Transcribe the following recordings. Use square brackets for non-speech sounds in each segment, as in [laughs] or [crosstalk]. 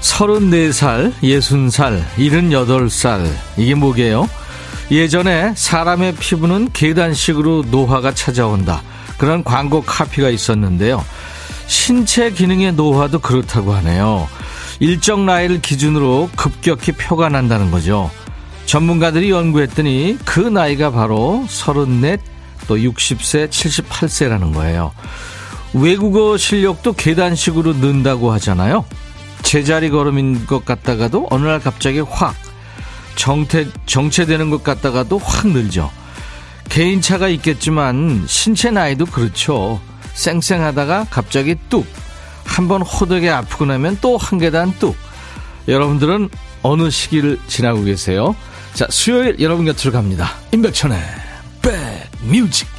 34살, 60살, 78살. 이게 뭐게요? 예전에 사람의 피부는 계단식으로 노화가 찾아온다. 그런 광고 카피가 있었는데요. 신체 기능의 노화도 그렇다고 하네요. 일정 나이를 기준으로 급격히 표가 난다는 거죠. 전문가들이 연구했더니 그 나이가 바로 34, 또 60세, 78세라는 거예요. 외국어 실력도 계단식으로 는다고 하잖아요. 제자리 걸음인 것 같다가도 어느 날 갑자기 확 정태, 정체되는 것 같다가도 확 늘죠. 개인차가 있겠지만 신체 나이도 그렇죠. 쌩쌩하다가 갑자기 뚝. 한번 호되게 아프고 나면 또 한 계단 뚝. 여러분들은 어느 시기를 지나고 계세요? 자, 수요일 여러분 곁으로 갑니다. 임백천의 백뮤직.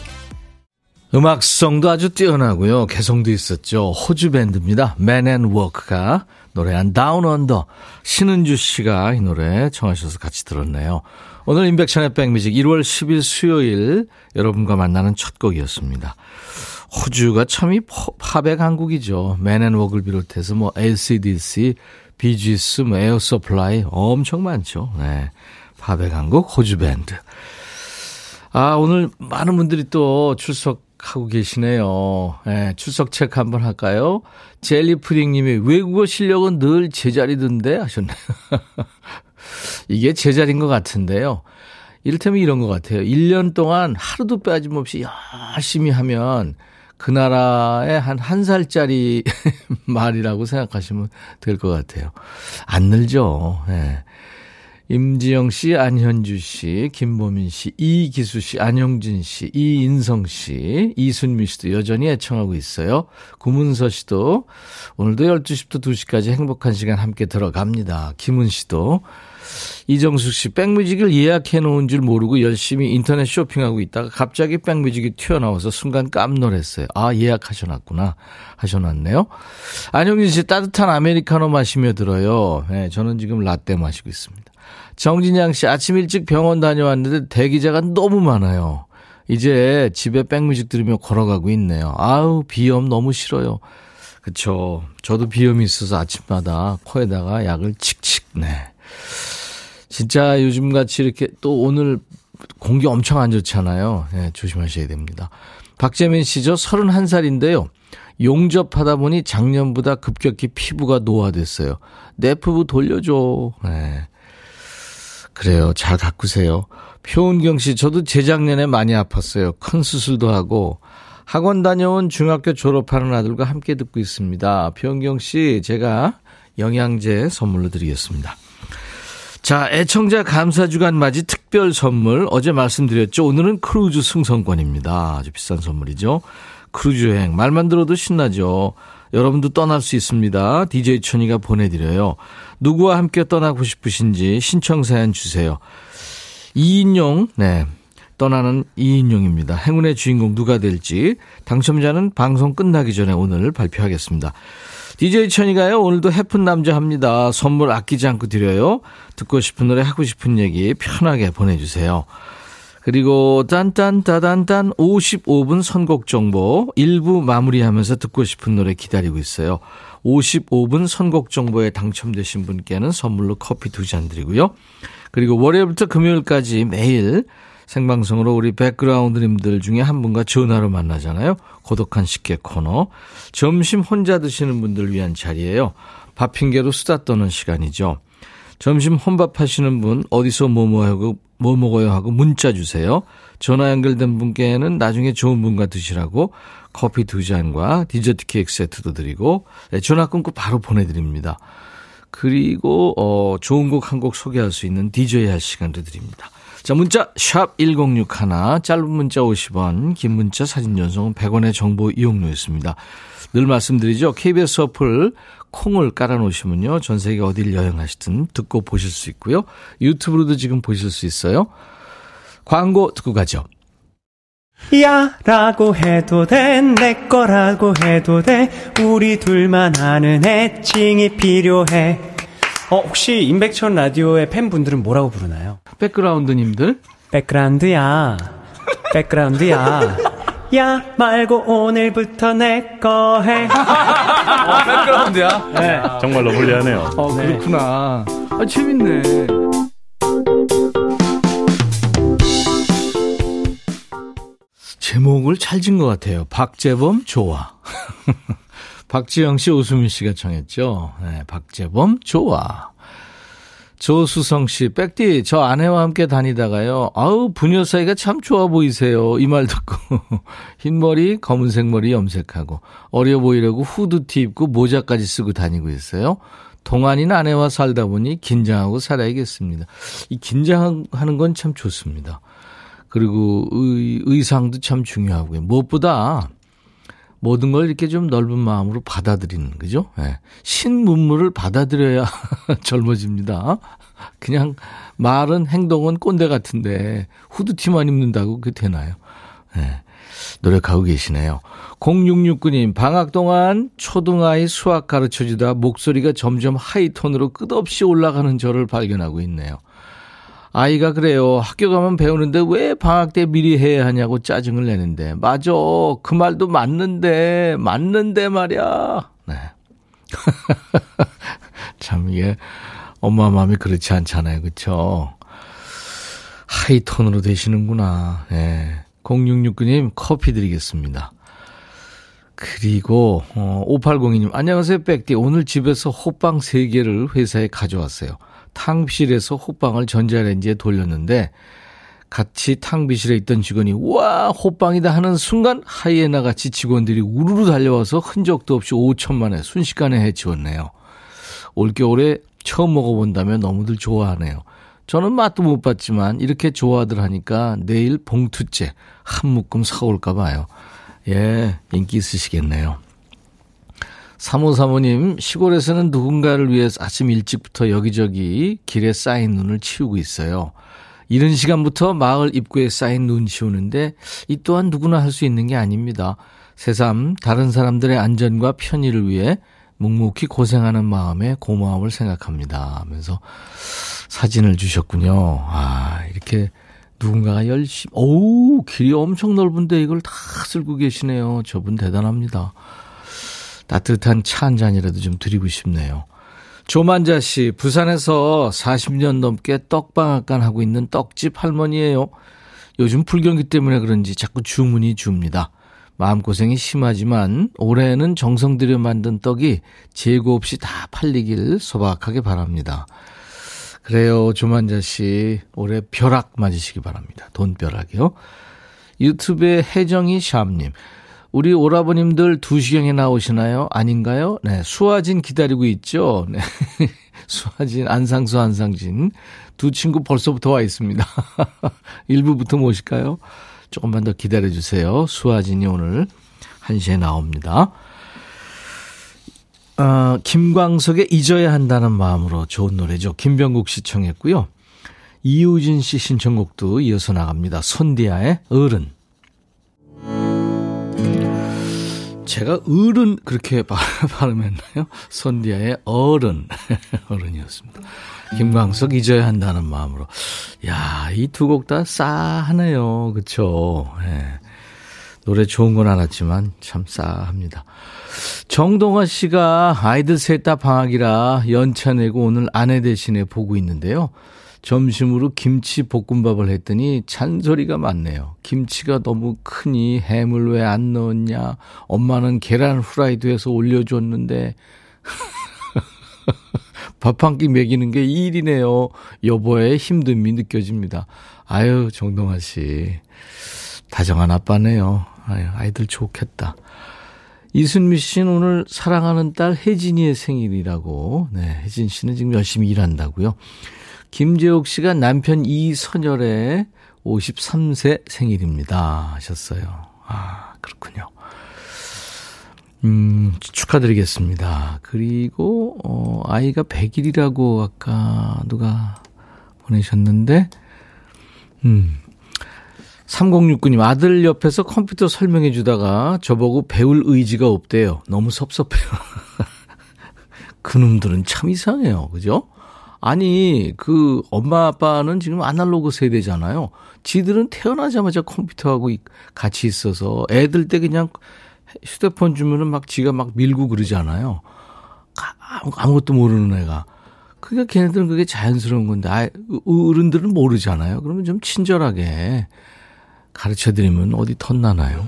음악성도 아주 뛰어나고요. 개성도 있었죠. 호주 밴드입니다. Men at Work가 노래한 Down Under 신은주 씨가 이 노래 청하셔서 같이 들었네요. 오늘 인백션의 백뮤직 1월 10일 수요일 여러분과 만나는 첫 곡이었습니다. 호주가 참 이 팝의 강국이죠. Men at Work을 비롯해서 뭐 AC/DC, 비지스, 뭐 에어 서플라이 엄청 많죠. 네. 팝의 한국 호주 밴드. 아, 오늘 많은 분들이 또 출석 하고 계시네요. 네, 출석 체크 한번 할까요? 젤리프링님이 외국어 실력은 늘 제자리던데 하셨네요. [laughs] 이게 제자리인 것 같은데요. 이를테면 이런 것 같아요. 1년 동안 하루도 빠짐없이 열심히 하면 그 나라의 한 한 살짜리 [laughs] 말이라고 생각하시면 될 것 같아요. 안 늘죠. 네. 임지영 씨, 안현주 씨, 김보민 씨, 이기수 씨, 안영진 씨, 이인성 씨, 이순미 씨도 여전히 애청하고 있어요. 구문서 씨도 오늘도 12시부터 2시까지 행복한 시간 함께 들어갑니다. 김은 씨도. 이정숙 씨, 백뮤직을 예약해 놓은 줄 모르고 열심히 인터넷 쇼핑하고 있다가 갑자기 백뮤직이 튀어나와서 순간 깜놀했어요. 아, 예약하셔놨구나. 하셔놨네요. 안영진 씨, 따뜻한 아메리카노 마시며 들어요. 네, 저는 지금 라떼 마시고 있습니다. 정진양 씨, 아침 일찍 병원 다녀왔는데 대기자가 너무 많아요. 이제 집에 백뮤직 들으며 걸어가고 있네요. 아우, 비염 너무 싫어요. 그쵸. 저도 비염이 있어서 아침마다 코에다가 약을 칙칙, 네. 진짜 요즘 같이 이렇게 또 오늘 공기 엄청 안 좋잖아요. 네, 조심하셔야 됩니다. 박재민 씨, 저 31살인데요. 용접하다 보니 작년보다 급격히 피부가 노화됐어요. 내 피부 돌려줘. 네. 그래요. 잘 가꾸세요. 표은경 씨, 저도 재작년에 많이 아팠어요. 큰 수술도 하고 학원 다녀온 중학교 졸업하는 아들과 함께 듣고 있습니다. 표은경 씨, 제가 영양제 선물로 드리겠습니다. 자, 애청자 감사 주간 맞이 특별 선물 어제 말씀드렸죠. 오늘은 크루즈 승선권입니다. 아주 비싼 선물이죠. 크루즈 여행 말만 들어도 신나죠. 여러분도 떠날 수 있습니다. DJ 천이가 보내드려요. 누구와 함께 떠나고 싶으신지 신청 사연 주세요. 이인용, 네. 떠나는 이인용입니다. 행운의 주인공 누가 될지 당첨자는 방송 끝나기 전에 오늘 발표하겠습니다. DJ 천이가요, 오늘도 헤픈 남자 합니다. 선물 아끼지 않고 드려요. 듣고 싶은 노래, 하고 싶은 얘기 편하게 보내주세요. 그리고 딴딴따단딴 55분 선곡 정보 1부 마무리하면서 듣고 싶은 노래 기다리고 있어요. 55분 선곡 정보에 당첨되신 분께는 선물로 커피 두 잔 드리고요. 그리고 월요일부터 금요일까지 매일 생방송으로 우리 백그라운드님들 중에 한 분과 전화로 만나잖아요. 고독한 식객 코너. 점심 혼자 드시는 분들 위한 자리예요. 밥 핑계로 수다 떠는 시간이죠. 점심 혼밥 하시는 분 어디서 뭐뭐 하고 뭐 먹어요 하고 문자 주세요. 전화 연결된 분께는 나중에 좋은 분과 드시라고 커피 두 잔과 디저트 케이크 세트도 드리고 네, 전화 끊고 바로 보내드립니다. 그리고 어, 좋은 곡 한곡 소개할 수 있는 DJ 할 시간도 드립니다. 자 문자 샵 1061, 짧은 문자 50원, 긴 문자 사진 전송은 100원의 정보 이용료였습니다. 늘 말씀드리죠. KBS 어플 콩을 깔아놓으시면요. 전 세계 어딜 여행하시든 듣고 보실 수 있고요. 유튜브로도 지금 보실 수 있어요. 광고 듣고 가죠. 야 라고 해도 돼 내 거라고 해도 돼 우리 둘만 아는 애칭이 필요해 어 혹시 임백천 라디오의 팬분들은 뭐라고 부르나요? 백그라운드님들 백그라운드야 백그라운드야 야 말고 오늘부터 내 거 해. [laughs] 어, 백그라운드야? 네. 정말로 불리하네요. 어, 그렇구나. 아, 재밌네. 제목을 잘진것 같아요. 박재범 좋아. [laughs] 박지영 씨, 오수민 씨가 청했죠. 네, 박재범 좋아. 조수성 씨, 백디, 저 아내와 함께 다니다가요. 아우, 부녀 사이가 참 좋아 보이세요. 이 말 듣고. [laughs] 흰머리, 검은색 머리 염색하고, 어려 보이려고 후드티 입고 모자까지 쓰고 다니고 있어요. 동안인 아내와 살다 보니 긴장하고 살아야겠습니다. 이 긴장하는 건 참 좋습니다. 그리고 의, 의상도 참 중요하고요. 무엇보다 모든 걸 이렇게 좀 넓은 마음으로 받아들이는 거죠. 네. 신문물을 받아들여야 [laughs] 젊어집니다. 그냥 말은 행동은 꼰대 같은데 후드티만 입는다고 그게 되나요? 네. 노력하고 계시네요. 0669님, 방학 동안 초등아이 수학 가르쳐 주다 목소리가 점점 하이톤으로 끝없이 올라가는 저를 발견하고 있네요. 아이가 그래요. 학교 가면 배우는데 왜 방학 때 미리 해야 하냐고 짜증을 내는데. 맞아. 그 말도 맞는데, 맞는데 말이야. 네. [laughs] 참 이게 엄마 마음이 그렇지 않잖아요. 그쵸? 하이톤으로 되시는구나. 예. 네. 0669님 커피 드리겠습니다. 그리고 어 5802님 안녕하세요 백디 오늘 집에서 호빵 3개를 회사에 가져왔어요. 탕비실에서 호빵을 전자레인지에 돌렸는데 같이 탕비실에 있던 직원이 와 호빵이다 하는 순간 하이에나 같이 직원들이 우르르 달려와서 흔적도 없이 5천 만에 순식간에 해치웠네요. 올겨울에 처음 먹어본다면 너무들 좋아하네요. 저는 맛도 못 봤지만 이렇게 좋아들 하니까 내일 봉투째 한 묶음 사올까 봐요. 예, 인기 있으시겠네요. 3호사모님, 시골에서는 누군가를 위해서 아침 일찍부터 여기저기 길에 쌓인 눈을 치우고 있어요. 이른 시간부터 마을 입구에 쌓인 눈 치우는데 이 또한 누구나 할 수 있는 게 아닙니다. 새삼 다른 사람들의 안전과 편의를 위해 묵묵히 고생하는 마음에 고마움을 생각합니다. 하면서 사진을 주셨군요. 아, 이렇게 누군가가 열심히, 어우, 길이 엄청 넓은데 이걸 다 쓸고 계시네요. 저분 대단합니다. 따뜻한 차 한 잔이라도 좀 드리고 싶네요. 조만자 씨, 부산에서 40년 넘게 떡방앗간 하고 있는 떡집 할머니예요. 요즘 불경기 때문에 그런지 자꾸 주문이 줍니다. 마음고생이 심하지만 올해는 정성 들여 만든 떡이 재고 없이 다 팔리길 소박하게 바랍니다. 그래요, 조만자 씨. 올해 벼락 맞으시기 바랍니다. 돈벼락이요. 유튜브에 혜정이 샵님. 우리 오라버님들 2시경에 나오시나요? 아닌가요? 네, 수화진 기다리고 있죠? 네. [laughs] 수화진, 안상수, 안상진. 두 친구 벌써부터 와 있습니다. [laughs] 일부부터 모실까요? 조금만 더 기다려 주세요. 수화진이 오늘 1시에 나옵니다. 어, 김광석의 잊어야 한다는 마음으로 좋은 노래죠. 김병국 씨 청했고요. 이우진 씨 신청곡도 이어서 나갑니다. 손디아의 어른. 제가 어른 그렇게 [laughs] 발음했나요? 손디아의 어른 [laughs] 어른이었습니다. 김광석 잊어야 한다는 마음으로. 야, 이 두 곡 다 싸하네요. 그쵸? 예. 노래 좋은 건 알았지만 참 싸합니다. 정동아 씨가 아이들 셋 다 방학이라 연차 내고 오늘 아내 대신에 보고 있는데요. 점심으로 김치 볶음밥을 했더니 잔소리가 많네요. 김치가 너무 크니 햄을 왜 안 넣었냐. 엄마는 계란 후라이드 해서 올려줬는데. [laughs] 밥 한 끼 먹이는 게 일이네요. 여보의 힘듦이 느껴집니다. 아유, 정동아 씨. 다정한 아빠네요. 아유, 아이들 좋겠다. 이순미 씨는 오늘 사랑하는 딸 혜진이의 생일이라고. 네, 혜진 씨는 지금 열심히 일한다고요. 김재옥 씨가 남편 이선열의 53세 생일입니다. 하셨어요. 아, 그렇군요. 음, 축하드리겠습니다. 그리고, 어, 아이가 100일이라고 아까 누가 보내셨는데, 음, 3069님, 아들 옆에서 컴퓨터 설명해 주다가 저보고 배울 의지가 없대요. 너무 섭섭해요. [laughs] 그놈들은 참 이상해요. 그죠? 아니, 그, 엄마, 아빠는 지금 아날로그 세대잖아요. 지들은 태어나자마자 컴퓨터하고 같이 있어서 애들 때 그냥 휴대폰 주면은 막 지가 막 밀고 그러잖아요. 아무것도 모르는 애가. 그러니까 걔네들은 그게 자연스러운 건데, 아, 어른들은 모르잖아요. 그러면 좀 친절하게 가르쳐 드리면 어디 덧나나요?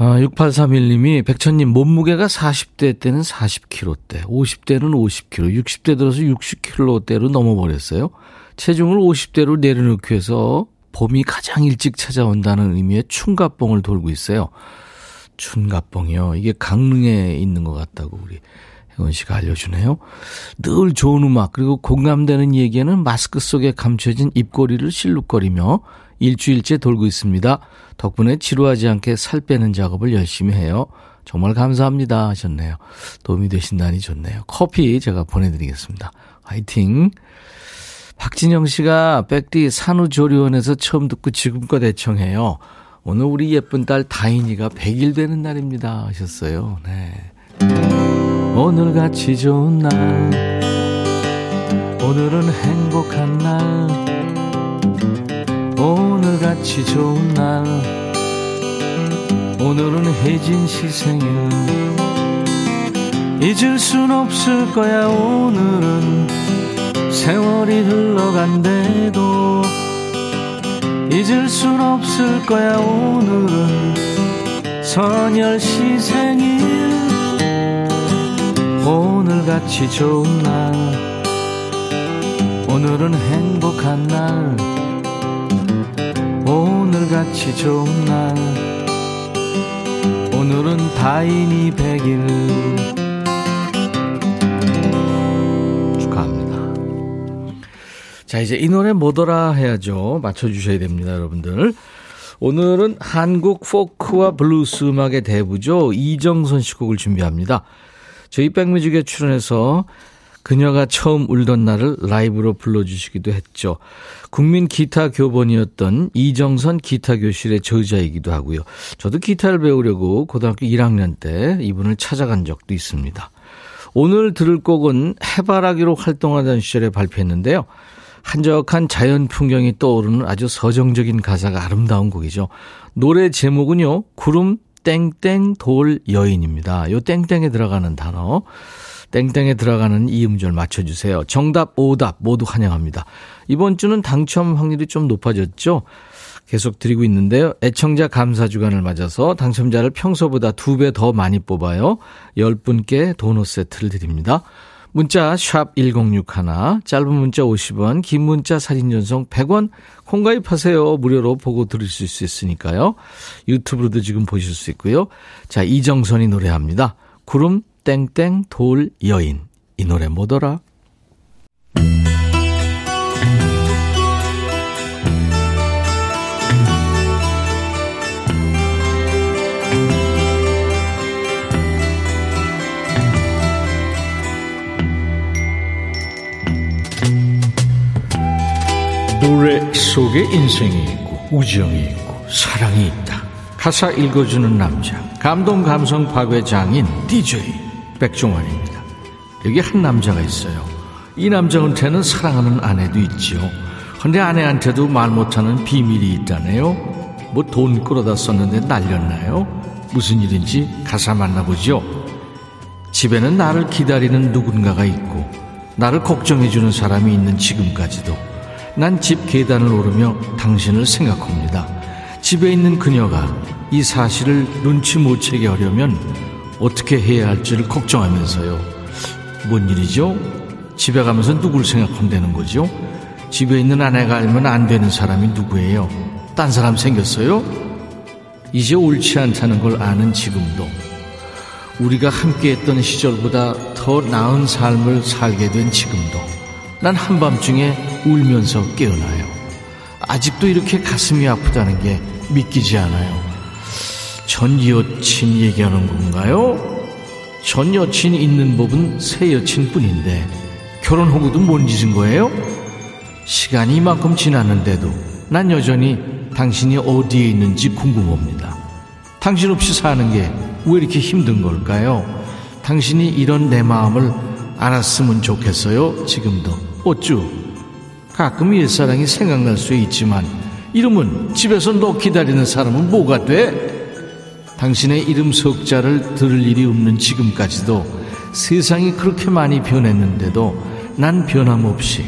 아, 6831님이 백천님 몸무게가 40대 때는 40kg대, 50대는 50kg, 60대 들어서 60kg대로 넘어버렸어요. 체중을 50대로 내려놓기 위해서 봄이 가장 일찍 찾아온다는 의미의 춘가뽕을 돌고 있어요. 춘가뽕이요. 이게 강릉에 있는 것 같다고 우리 혜원 씨가 알려주네요. 늘 좋은 음악 그리고 공감되는 얘기에는 마스크 속에 감춰진 입꼬리를 실룩거리며 일주일째 돌고 있습니다. 덕분에 지루하지 않게 살 빼는 작업을 열심히 해요. 정말 감사합니다 하셨네요. 도움이 되신다니 좋네요. 커피 제가 보내드리겠습니다. 화이팅! 박진영 씨가 백디 산후조리원에서 처음 듣고 지금껏 애청해요. 오늘 우리 예쁜 딸 다인이가 100일 되는 날입니다 하셨어요. 네. 오늘같이 좋은 날 오늘은 행복한 날 오늘같이 좋은 날. 오늘은 혜진 씨 생일. 잊을 순 없을 거야 오늘은. 세월이 흘러간대도 잊을 순 없을 거야 오늘은. 선열 씨 생일. 오늘같이 좋은 날. 오늘은 행복한 날 오늘같이 좋은 날. 오늘은 다인이 백일. 축하합니다. 자 이제 이 노래 뭐더라 해야죠. 맞춰주셔야 됩니다 여러분들. 오늘은 한국 포크와 블루스 음악의 대부죠. 이정선 씨 곡을 준비합니다. 저희 백뮤직에 출연해서 그녀가 처음 울던 날을 라이브로 불러주시기도 했죠. 국민 기타 교본이었던 이정선 기타 교실의 저자이기도 하고요. 저도 기타를 배우려고 고등학교 1학년 때 이분을 찾아간 적도 있습니다. 오늘 들을 곡은 해바라기로 활동하던 시절에 발표했는데요. 한적한 자연 풍경이 떠오르는 아주 서정적인 가사가 아름다운 곡이죠. 노래 제목은요. 구름 땡땡 돌 여인입니다. 요 땡땡에 들어가는 단어. 땡땡에 들어가는 이 음절 맞춰주세요. 정답, 오답 모두 환영합니다. 이번 주는 당첨 확률이 좀 높아졌죠? 계속 드리고 있는데요. 애청자 감사 주간을 맞아서 당첨자를 평소보다 두 배 더 많이 뽑아요. 10분께 도넛 세트를 드립니다. 문자 1061, 짧은 문자 50원, 긴 문자 사진 전송 100원, 콩가입하세요. 무료로 보고 들으실 수 있으니까요. 유튜브로도 지금 보실 수 있고요. 자, 이정선이 노래합니다. 구름 땡땡 돌 여인. 이 노래 뭐더라? 노래 속에 인생이 있고 우정이 있고 사랑이 있다. 가사 읽어주는 남자 감동 감성 파괴 장인 DJ 백종원입니다. 여기 한 남자가 있어요. 이 남자한테는 사랑하는 아내도 있지요. 근데 아내한테도 말 못하는 비밀이 있다네요. 뭐 돈 끌어다 썼는데 날렸나요? 무슨 일인지 가사 만나보죠. 집에는 나를 기다리는 누군가가 있고 나를 걱정해주는 사람이 있는 지금까지도 난 집 계단을 오르며 당신을 생각합니다. 집에 있는 그녀가 이 사실을 눈치 못 채게 하려면 어떻게 해야 할지를 걱정하면서요. 뭔 일이죠? 집에 가면서 누굴 생각한다는 거죠? 집에 있는 아내가 알면 안 되는 사람이 누구예요? 딴 사람 생겼어요? 이제 옳지 않다는 걸 아는 지금도 우리가 함께 했던 시절보다 더 나은 삶을 살게 된 지금도 난 한밤중에 울면서 깨어나요. 아직도 이렇게 가슴이 아프다는 게 믿기지 않아요. 전 여친 얘기하는 건가요? 전 여친이 있는 법은 새 여친뿐인데 결혼하고도 못 잊은 거예요? 시간이 이만큼 지났는데도 난 여전히 당신이 어디에 있는지 궁금합니다. 당신 없이 사는 게 왜 이렇게 힘든 걸까요? 당신이 이런 내 마음을 알았으면 좋겠어요. 지금도 어쭈 가끔 옛사랑이 생각날 수 있지만 이름은 집에서 너 기다리는 사람은 뭐가 돼? 당신의 이름 석자를 들을 일이 없는 지금까지도 세상이 그렇게 많이 변했는데도 난 변함없이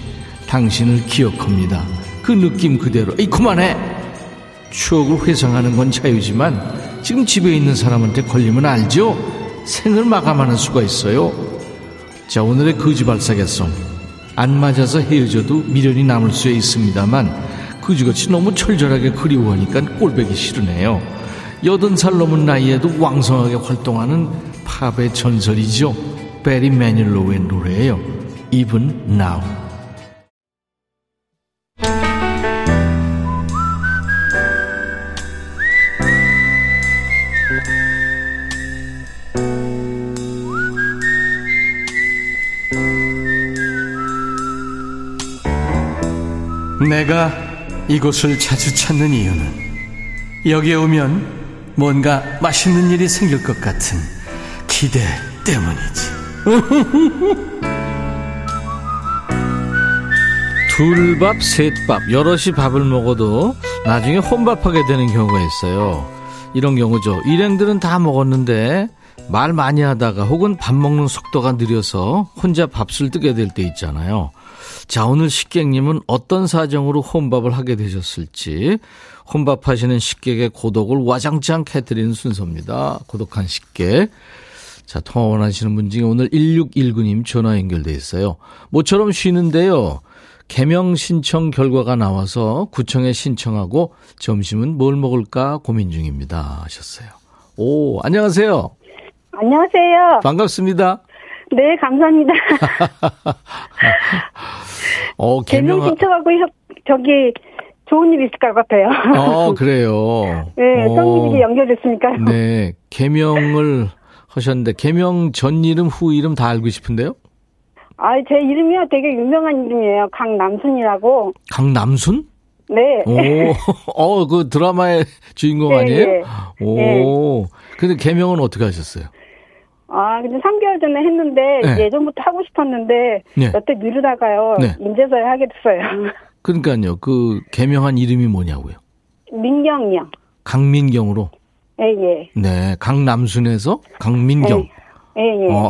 당신을 기억합니다. 그 느낌 그대로. 이 그만해. 추억을 회상하는 건 자유지만 지금 집에 있는 사람한테 걸리면 알죠? 생을 마감하는 수가 있어요. 자, 오늘의 거지발사계송. 안 맞아서 헤어져도 미련이 남을 수 있습니다만 그지같이 너무 철저하게 그리워하니까 꼴배기 싫으네요. 여든 살 넘은 나이에도 왕성하게 활동하는 팝의 전설이죠. 베리 매닐로우의 노래예요. Even Now. 내가 이곳을 자주 찾는 이유는 여기에 오면 뭔가 맛있는 일이 생길 것 같은 기대 때문이지. [laughs] 둘밥, 셋밥, 여럿이 밥을 먹어도 나중에 혼밥하게 되는 경우가 있어요. 이런 경우죠. 일행들은 다 먹었는데 말 많이 하다가 혹은 밥 먹는 속도가 느려서 혼자 밥술 뜨게 될 때 있잖아요. 자, 오늘 식객님은 어떤 사정으로 혼밥을 하게 되셨을지 혼밥하시는 식객의 고독을 와장창 해드리는 순서입니다. 고독한 식객. 자, 통화 원하시는 분 중에 오늘 1619님 전화 연결돼 있어요. 모처럼 쉬는데요. 개명 신청 결과가 나와서 구청에 신청하고 점심은 뭘 먹을까 고민 중입니다. 하셨어요. 오, 안녕하세요. 안녕하세요. 반갑습니다. 네, 감사합니다. [laughs] 어, 개명 개명 신청하고 있- 저기 좋은 일 있을 것 같아요. 어, [laughs] 그래요. 네, 어, 성민이 연결됐으니까요. 네, 개명을 하셨는데 개명 전 이름 후 이름 다 알고 싶은데요? 아, 제 이름이요. 되게 유명한 이름이에요. 강남순이라고. 강남순? 네. 오, 어, 그 드라마의 주인공 네, 아니에요? 네. 오, 근데 개명은 어떻게 하셨어요? 아, 근데 3개월 전에 했는데 네. 예전부터 하고 싶었는데 네. 여태 미루다가요. 네. 인제서야 하게 됐어요. 그러니까요, 그 개명한 이름이 뭐냐고요? 민경이요. 강민경으로. 예, 예. 네, 강남순에서 강민경. 예, 예. 어.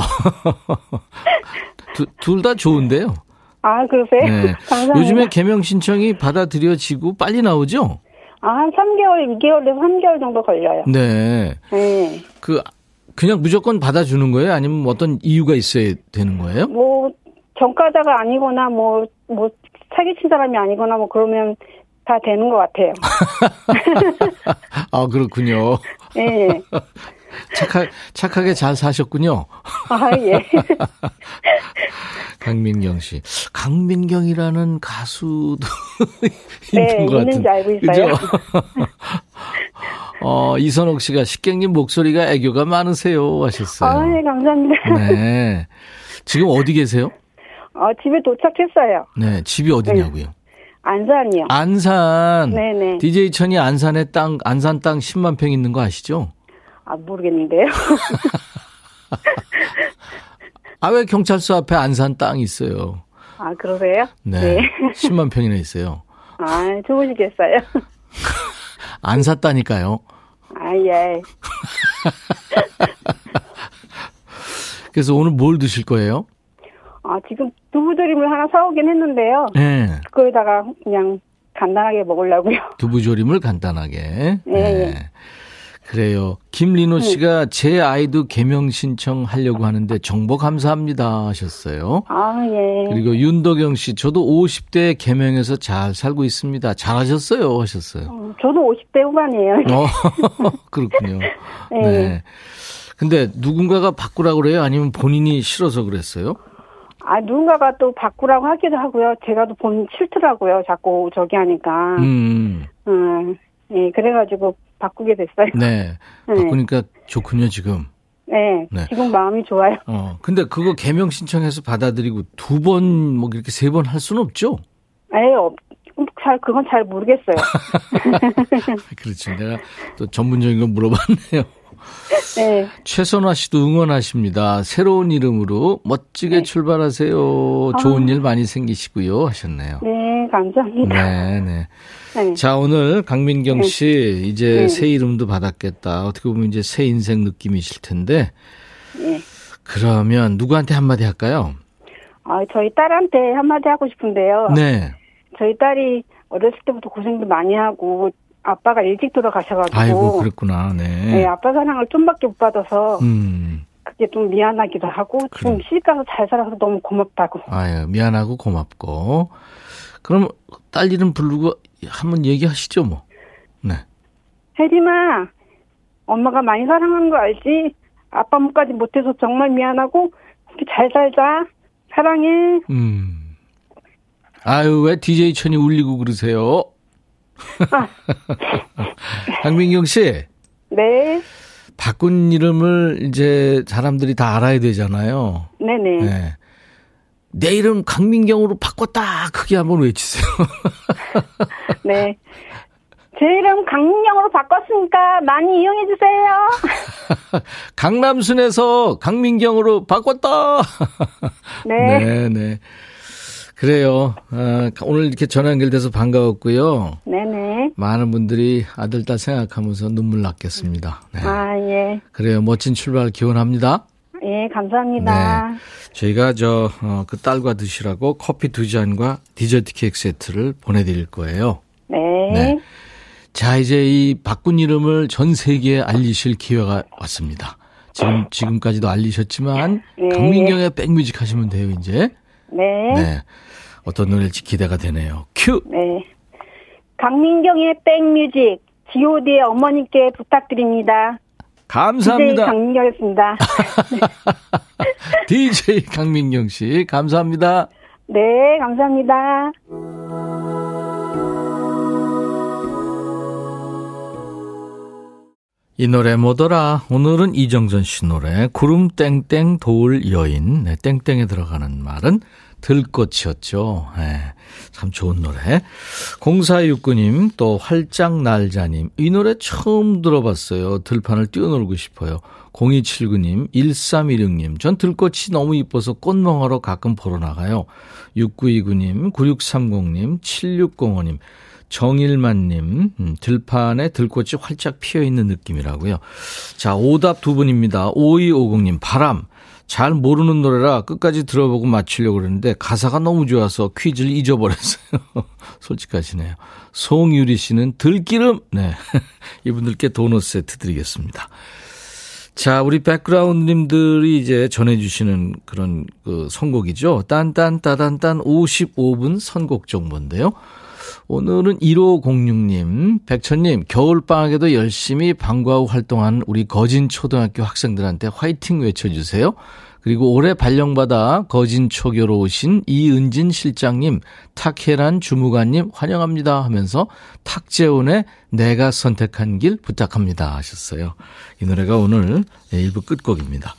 [laughs] 둘다 좋은데요. 아, 그러세요? 네. [laughs] 감사합니다. 요즘에 개명 신청이 받아들여지고 빨리 나오죠? 아, 한 3개월, 2개월에서 3개월 정도 걸려요. 네. 네. 그 그냥 무조건 받아주는 거예요? 아니면 어떤 이유가 있어야 되는 거예요? 뭐 전과자가 아니거나 뭐 뭐 사기친 사람이 아니거나 뭐 그러면 다 되는 것 같아요. [laughs] 아 그렇군요. [laughs] 예. 착하, 착하게 잘 사셨군요. 아 예. [laughs] 강민경 씨. 강민경이라는 가수도 네, 있는 것 있는지 같은. 알고 있어요. 그죠? 어, 이선옥 씨가 식객님 목소리가 애교가 많으세요 하셨어요. 아, 네, 감사합니다. 네. 지금 어디 계세요? 어, 집에 도착했어요. 네, 집이 어디냐고요? 안산이요. 안산. 네네. DJ 천이 안산에 땅, 안산 땅 10만 평 있는 거 아시죠? 아, 모르겠는데요. [laughs] 아, 왜 경찰서 앞에 안산 땅 있어요? 아, 그러세요? 네. 10만 평이나 있어요. 아, 좋으시겠어요. [laughs] 안 샀다니까요. 아, 예. [laughs] 그래서 오늘 뭘 드실 거예요? 아, 지금 두부조림을 하나 사오긴 했는데요. 네. 그거에다가 그냥 간단하게 먹으려고요. [laughs] 두부조림을 간단하게. 네. 네. 그래요. 김리노 씨가 제 아이도 개명 신청하려고 하는데 정보 감사합니다 하셨어요. 아, 예. 그리고 윤덕영 씨, 저도 50대 개명해서 잘 살고 있습니다. 잘하셨어요 하셨어요. 어, 저도 50대 후반이에요. 어, [laughs] 그렇군요. 네. 네. 근데 누군가가 바꾸라고 그래요? 아니면 본인이 싫어서 그랬어요? 아, 누군가가 또 바꾸라고 하기도 하고요. 제가 또본 싫더라고요. 자꾸 저기 하니까. 음. 음, 예, 그래가지고 바꾸게 됐어요. 네. [laughs] 네. 바꾸니까 좋군요, 지금. 네, 네. 지금 마음이 좋아요. 어. 근데 그거 개명 신청해서 받아들이고 두 번, 뭐 이렇게 세 번 할 수는 없죠? 에, 어, 잘 그건 잘 모르겠어요. [laughs] 그렇죠. 내가 또 전문적인 거 물어봤네요. [laughs] 네, 최선화 씨도 응원하십니다. 새로운 이름으로 멋지게 네. 출발하세요. 좋은 일 많이 생기시고요. 하셨네요. 네, 감사합니다. 네, 네. 네. 자, 오늘 강민경 씨, 이제 네. 새 이름도 받았겠다. 어떻게 보면 이제 새 인생 느낌이실 텐데, 네. 그러면 누구한테 한마디 할까요? 아, 저희 딸한테 한마디 하고 싶은데요. 네. 저희 딸이 어렸을 때부터 고생도 많이 하고 아빠가 일찍 돌아가셔가지고 아이고, 그랬구나. 네, 네. 아빠 사랑을 좀밖에 못 받아서 음, 그게 좀 미안하기도 하고 지금 그래. 시집 가서 잘 살아서 너무 고맙다고. 아유, 미안하고 고맙고. 그럼 딸 이름 부르고 한번 얘기하시죠, 뭐. 네. 혜림아, 엄마가 많이 사랑하는 거 알지? 아빠 몸까지 못해서 정말 미안하고 잘 살자. 사랑해. 음. 아유, 왜 DJ 천이 울리고 그러세요? [laughs] 강민경 씨, 네, 바꾼 이름을 이제 사람들이 다 알아야 되잖아요. 네네. 네. 내 이름 강민경으로 바꿨다! 크게 한번 외치세요. [laughs] 네. 제 이름 강민경으로 바꿨으니까 많이 이용해 주세요. [laughs] 강남순에서 강민경으로 바꿨다! 네. 네, 네. 그래요. 아, 오늘 이렇게 전화 연결돼서 반가웠고요. 네네. 많은 분들이 아들, 딸 생각하면서 눈물 났겠습니다. 네. 아, 예. 그래요. 멋진 출발 기원합니다. 예, 감사합니다. 저희가 저, 어, 그 딸과 드시라고 커피 두 잔과 디저트 케이크 세트를 보내드릴 거예요. 네. 네. 자, 이제 이 바꾼 이름을 전 세계에 알리실 기회가 왔습니다. 지금, 지금까지도 알리셨지만, 네. 강민경의 백뮤직 하시면 돼요, 이제. 네. 네. 어떤 노래일지 기대가 되네요. 큐! 네. 강민경의 백뮤직, god의 어머님께 부탁드립니다. DJ 감사합니다. 강민경이었습니다. [laughs] DJ 강민경 씨, 감사합니다. 네, 감사합니다. 이 노래 뭐더라? 오늘은 이정전 씨 노래 구름 땡땡 도울 여인. 네, 땡땡에 들어가는 말은 들꽃이었죠. 네, 참 좋은 노래. 0469님 또 활짝 날자님 이 노래 처음 들어봤어요. 들판을 뛰어놀고 싶어요. 0279님 1316님 전 들꽃이 너무 이뻐서 꽃멍하러 가끔 보러 나가요. 6929님 9630님 7605님 정일만님, 음, 들판에 들꽃이 활짝 피어 있는 느낌이라고요. 자, 오답 두 분입니다. 5250님, 바람. 잘 모르는 노래라 끝까지 들어보고 맞추려고 그러는데 가사가 너무 좋아서 퀴즈를 잊어버렸어요. [laughs] 솔직하시네요. 송유리 씨는 들기름. 네. [laughs] 이분들께 도넛 세트 드리겠습니다. 자, 우리 백그라운드님들이 이제 전해주시는 그런 그 선곡이죠. 딴딴따단딴 55분 선곡 정보인데요. 오늘은 1506님, 백천님, 겨울방학에도 열심히 방과 후 활동한 우리 거진 초등학교 학생들한테 화이팅 외쳐주세요. 그리고 올해 발령받아 거진 초교로 오신 이은진 실장님, 탁혜란 주무관님 환영합니다 하면서 탁재훈의 내가 선택한 길 부탁합니다 하셨어요. 이 노래가 오늘 1부 끝곡입니다.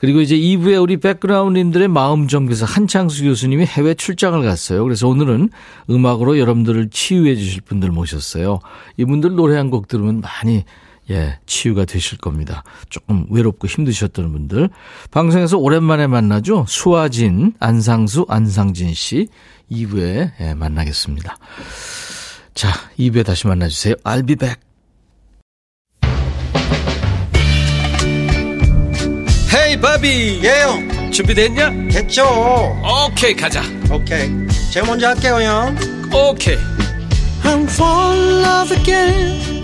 그리고 이제 2부에 우리 백그라운드님들의 마음 정비사 한창수 교수님이 해외 출장을 갔어요. 그래서 오늘은 음악으로 여러분들을 치유해 주실 분들 모셨어요. 이분들 노래 한 곡 들으면 많이 예, 치유가 되실 겁니다. 조금 외롭고 힘드셨던 분들. 방송에서 오랜만에 만나죠. 수아진, 안상수, 안상진 씨 2부에 예, 만나겠습니다. 자, 2부에 다시 만나주세요. I'll be back. 헤이 바비 예영 준비됐냐? 됐죠 오케이 가자 오케이 제가 먼저 할게요 형 오케이 I'm fall in love again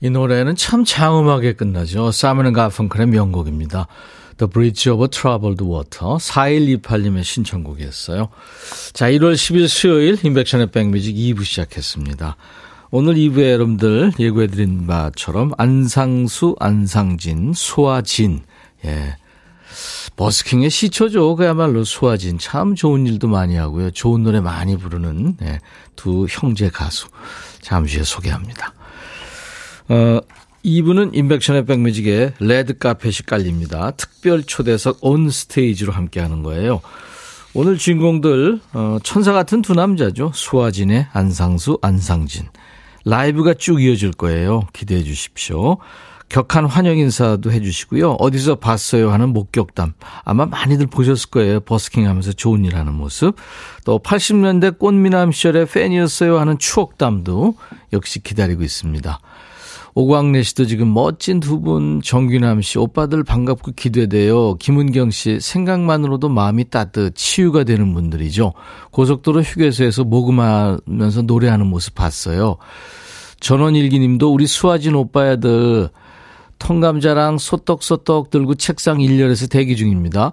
이 노래는 참 장음하게 끝나죠. 사이먼 가펑클의 명곡입니다. The Bridge over Troubled Water 4128님의 신청곡이었어요. 자 1월 10일 수요일 인백션의 백뮤직 2부 시작했습니다. 오늘 2부에 여러분들 예고해드린 바처럼 안상수, 안상진, 수아진 예. 버스킹의 시초죠. 그야말로 수와진. 참 좋은 일도 많이 하고요. 좋은 노래 많이 부르는 예, 두 형제 가수. 잠시 후에 소개합니다. 어, 2부는 임백천의 백뮤직에 레드 카펫이 깔립니다. 특별 초대석 On Stage로 함께하는 거예요. 오늘 주인공들 어, 천사 같은 두 남자죠. 수와진의 안상수, 안상진. 라이브가 쭉 이어질 거예요. 기대해 주십시오. 격한 환영 인사도 해주시고요. 어디서 봤어요 하는 목격담. 아마 많이들 보셨을 거예요. 버스킹 하면서 좋은 일 하는 모습. 또 80년대 꽃미남 시절의 팬이었어요 하는 추억담도 역시 기다리고 있습니다. 오광래 씨도 지금 멋진 두 분, 정규남 씨, 오빠들 반갑고 기대돼요. 김은경 씨, 생각만으로도 마음이 따뜻, 치유가 되는 분들이죠. 고속도로 휴게소에서 모금하면서 노래하는 모습 봤어요. 전원일기 님도 우리 수아진 오빠야들 통감자랑 소떡소떡 들고 책상 일렬에서 대기 중입니다.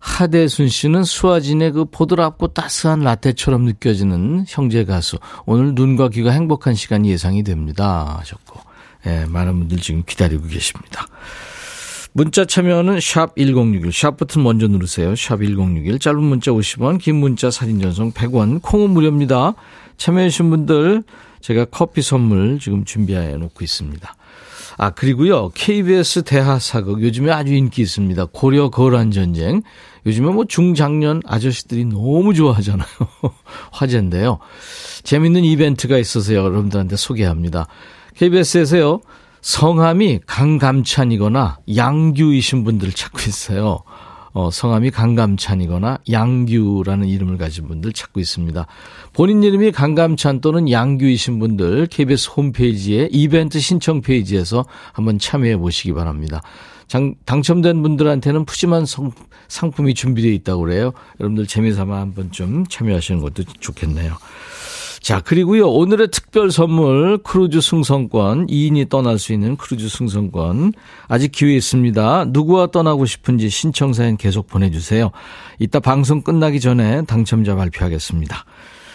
하대순 씨는 수아진의 그 보드랍고 따스한 라떼처럼 느껴지는 형제 가수. 오늘 눈과 귀가 행복한 시간 예상이 됩니다. 하셨고. 예, 많은 분들 지금 기다리고 계십니다. 문자 참여는 샵 1061, 샵 버튼 먼저 누르세요. 샵 1061, 짧은 문자 50원, 긴 문자 사진 전송 100원, 콩은 무료입니다. 참여해주신 분들 제가 커피 선물 지금 준비해 놓고 있습니다. 아, 그리고요, KBS 대하사극 요즘에 아주 인기 있습니다. 고려 거란 전쟁. 요즘에 뭐 중장년 아저씨들이 너무 좋아하잖아요. [laughs] 화제인데요. 재밌는 이벤트가 있어서 여러분들한테 소개합니다. KBS에서요, 성함이 강감찬이거나 양규이신 분들을 찾고 있어요. 어, 성함이 강감찬이거나 양규라는 이름을 가진 분들 찾고 있습니다. 본인 이름이 강감찬 또는 양규이신 분들 KBS 홈페이지에 이벤트 신청 페이지에서 한번 참여해 보시기 바랍니다. 장, 당첨된 분들한테는 푸짐한 성, 상품이 준비되어 있다고 그래요. 여러분들 재미삼아 한번 좀 참여하시는 것도 좋겠네요. 자, 그리고요, 오늘의 특별 선물, 크루즈 승선권, 2인이 떠날 수 있는 크루즈 승선권. 아직 기회 있습니다. 누구와 떠나고 싶은지 신청 사연 계속 보내 주세요. 이따 방송 끝나기 전에 당첨자 발표하겠습니다.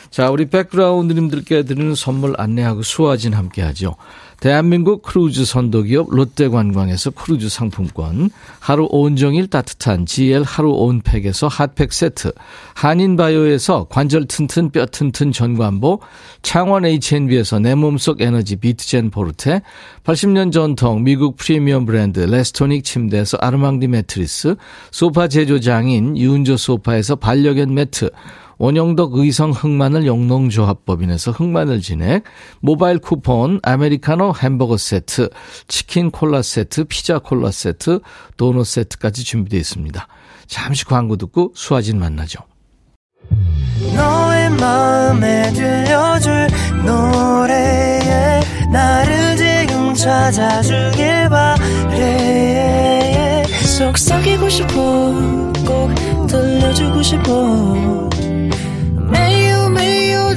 자, 우리 백그라운드님들께 드리는 선물 안내하고 수와진 함께 하죠. 대한민국 크루즈 선도기업 롯데관광에서 크루즈 상품권, 하루 온종일 따뜻한 GL 하루 온팩에서 핫팩 세트, 한인바이오에서 관절 튼튼 뼈 튼튼 전관보, 창원 H&B에서 내 몸속 에너지 비트젠 포르테, 80년 전통 미국 프리미엄 브랜드 레스토닉 침대에서 아르망디 매트리스, 소파 제조장인 유운조 소파에서 반려견 매트, 원영덕 의성 흑마늘 영농조합법인에서 흑마늘 진액, 모바일 쿠폰, 아메리카노 햄버거 세트, 치킨 콜라 세트, 피자 콜라 세트, 도넛 세트까지 준비되어 있습니다. 잠시 광고 듣고 수화진 만나죠. 너의 마음에 들려줄 노래에 나를 지금 찾아주길 바래 속삭이고 싶어 꼭 들려주고 싶어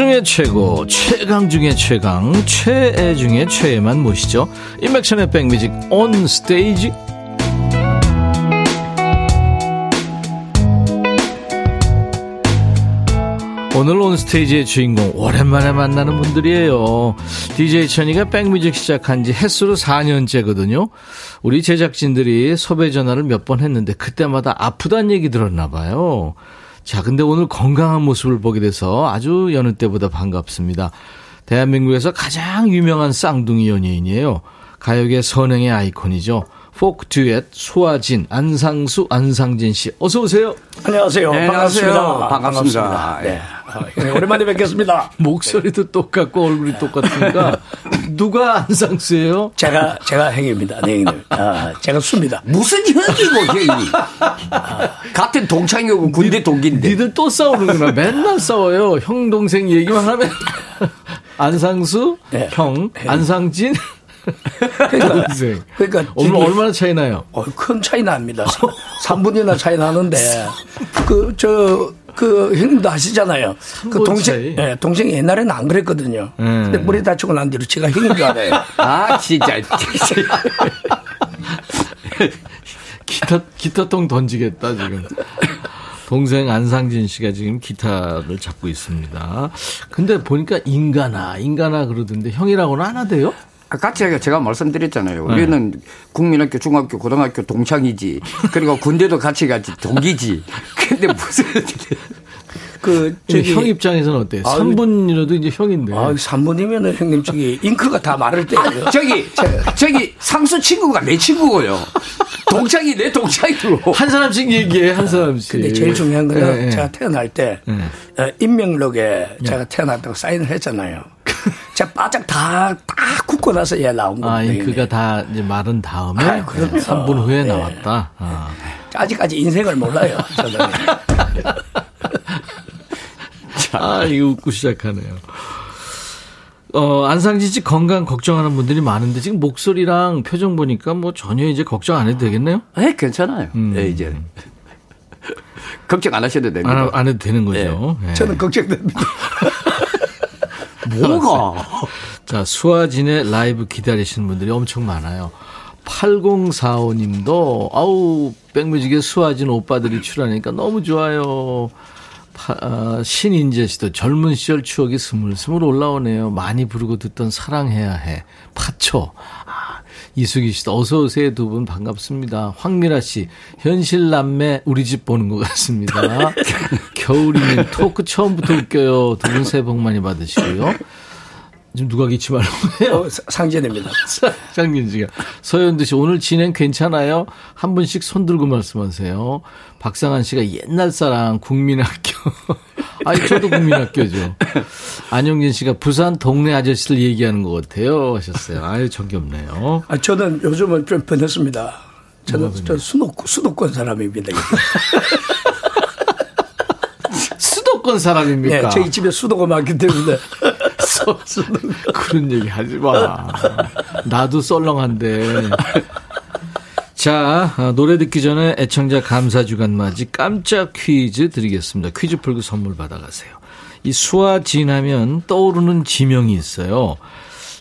중에 최고, 최강 중에 최강, 최애 중에 최애만 모시죠. 인맥션의 백뮤직 온 스테이지. 오늘 온 스테이지의 주인공 오랜만에 만나는 분들이에요. DJ 천이가 백뮤직 시작한 지 횟수로 4년째거든요. 우리 제작진들이 섭외 전화를 몇 번 했는데 그때마다 아프다는 얘기 들었나 봐요. 자, 근데 오늘 건강한 모습을 보게 돼서 아주 여느 때보다 반갑습니다. 대한민국에서 가장 유명한 쌍둥이 연예인이에요. 가요계 선행의 아이콘이죠. 포크 듀엣 소아진 안상수 안상진 씨 어서 오세요. 안녕하세요. 네, 반갑습니다. 안녕하세요. 반갑습니다. 네. 아, 오랜만에 뵙겠습니다. [laughs] 목소리도 똑같고 얼굴이 똑같으니까 [laughs] 누가 안상수예요? 제가 제가 형입니다. 네 형님. 아, 제가 수입니다. 무슨 형이고 형이 [laughs] 같은 동창이고 군대 동기인데 니들 또 싸우는구나. 맨날 싸워요. 형 동생 얘기만 하면 안상수 네. 형 안상진 동생. 그러니까 [laughs] 오늘 저기- 얼마나 차이 나요? 어, 큰 차이 납니다. [laughs] 3분이나 차이 나는데 그저그 형님도 아시잖아요. 그 동생? 예, 동생이 옛날에는 안 그랬거든요. 음. 근데 머리 다치고 난 뒤로 제가 형인 줄 알아요. [laughs] 아 진짜 기타 기타통 던지겠다 지금. 동생 안상진 씨가 지금 기타를 잡고 있습니다. 근데 보니까 인가나 인가나 그러던데 형이라고는 안 하대요? 아, 같이 하기가 제가 말씀드렸잖아요. 네. 우리는 국민학교, 중학교, 고등학교 동창이지. 그리고 군대도 같이 갔지. 동기지. [laughs] 근데 무슨 그 저기 형 입장에서는 어때요? 아유. 3분이라도 이제 형인데. 아, 3분이면은 형님 저기 잉크가 다 마를 때예요. 저기 저기 상수 친구가 내 친구고요. 동창이 내 동창이고. 한 사람씩 얘기해 한 사람씩. 근데 제일 중요한 거는 예, 예. 제가 태어날 때 예. 어, 인명록에 제가 태어났다고 사인을 했잖아요. 제가 바짝 다, 다 굳고 나서 얘 나온 아, 겁니다. 잉크가 다 이제 마른 다음에 아이, 그럼요. 3분 후에 예. 나왔다. 아. 아직까지 인생을 몰라요. 저는. [laughs] 아, 이거 웃고 시작하네요. 어, 안상진 씨 건강 걱정하는 분들이 많은데 지금 목소리랑 표정 보니까 뭐 전혀 이제 걱정 안 해도 되겠네요? 에 괜찮아요. 음. 네, 이제 [laughs] 걱정 안 하셔도 됩니다. 안, 안 해도 되는 거죠. 예. 저는 걱정됩니다. [laughs] 뭐가? 자, 수아진의 라이브 기다리시는 분들이 엄청 많아요. 8045님도, 아우, 백뮤직에 수아진 오빠들이 출연하니까 너무 좋아요. 파- 아, 신인재 씨도 젊은 시절 추억이 스물스물 올라오네요. 많이 부르고 듣던 사랑해야 해. 파초. 아, 이수기 씨도 어서오세요. 두 분 반갑습니다. 황미라 씨, 현실 남매 우리 집 보는 것 같습니다. [laughs] 겨울이님, 토크 처음부터 웃겨요. 두 분 새해 복 많이 받으시고요. 지금 누가 기침하려고 해요? 어. 장민 [laughs] 씨가. 서현두 씨, 오늘 진행 괜찮아요? 한 분씩 손 들고 말씀하세요. 박상한 씨가 옛날 사랑, 국민학교. [laughs] 아니, 저도 국민학교죠. 안영진 씨가 부산 동네 아저씨들 얘기하는 것 같아요. 하셨어요. 아유, 정겹네요. 아, 저는 요즘은 좀 변했습니다. 저는 저 수도, 수도권 사람입니다. [laughs] 수도권 사람입니까? 네, 저희 집에 수도가 많기 때문에. 그런 얘기 하지 마. 나도 썰렁한데. 자, 아, 노래 듣기 전에 애청자 감사 주간 맞이 깜짝 퀴즈 드리겠습니다. 퀴즈 풀고 선물 받아가세요. 이 수아진하면 떠오르는 지명이 있어요.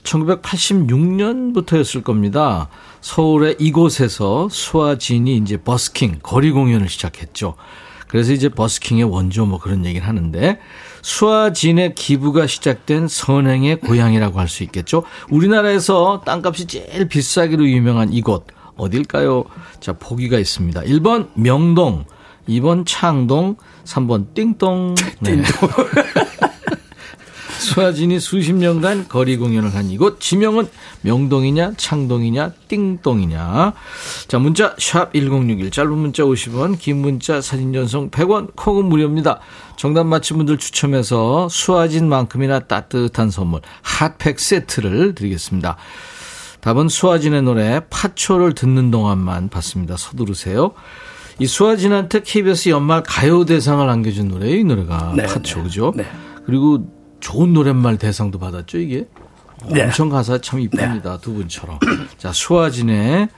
1986년부터였을 겁니다. 서울의 이곳에서 수아진이 이제 버스킹, 거리 공연을 시작했죠. 그래서 이제 버스킹의 원조 뭐 그런 얘기를 하는데 수아진의 기부가 시작된 선행의 고향이라고 할 수 있겠죠. 우리나라에서 땅값이 제일 비싸기로 유명한 이곳 어딜까요? 자, 보기가 있습니다. 1번 명동, 2번 창동, 3번 띵동. 네. [laughs] 수아진이 수십 년간 거리 공연을 한 이곳. 지명은 명동이냐 창동이냐 띵동이냐. 자 문자 샵 1061 짧은 문자 50원 긴 문자 사진 전송 100원 콩은 무료입니다. 정답 맞힌 분들 추첨해서 수아진만큼이나 따뜻한 선물 핫팩 세트를 드리겠습니다. 답은 수아진의 노래 파초를 듣는 동안만 받습니다. 서두르세요. 이 수아진한테 KBS 연말 가요대상을 안겨준 노래예요 이 노래가 네, 파초 네. 그죠? 네. 그리고 좋은 노랫말 대상도 받았죠, 이게? 네. 엄청 가사 참 이쁩니다, 두 분처럼. 자, 수아진의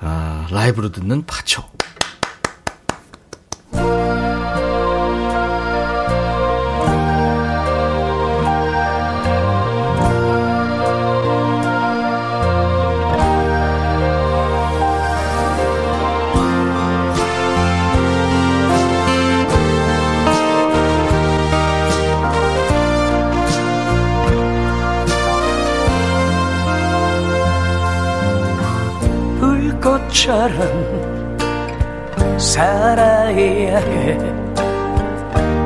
아, 라이브로 듣는 파초. 불꽃처럼 살아야 해.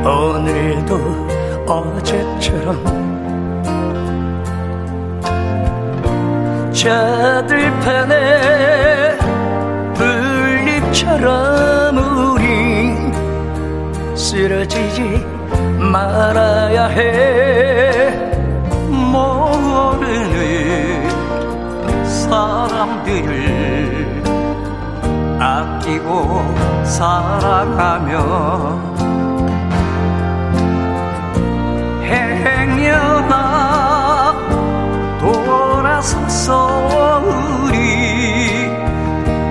오늘도 어제처럼 저 들판에 것처럼 우리 쓰러지지 말아야 해. 모르는 사람들을 아끼고 사랑하며 행여나 돌아서서 우리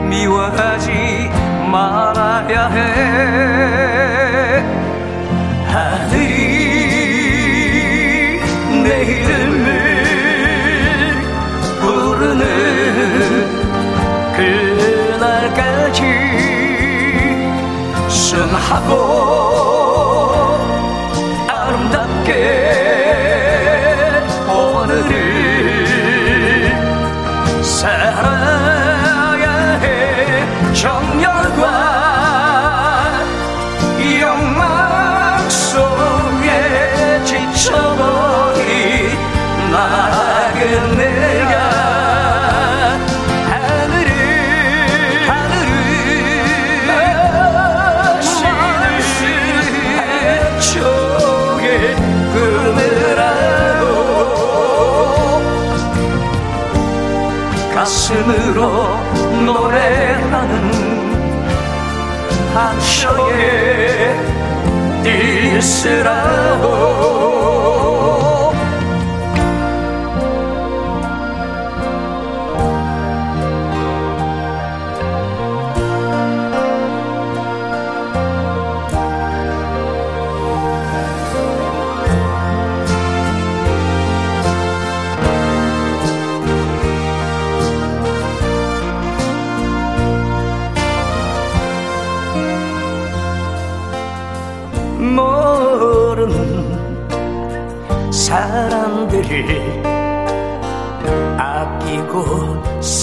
미워하지 말아야 해. 하늘이 내 이름을 부르는 그 날까지 순하고 아름답게 가슴으로 노래하는 한쪽에 있으라고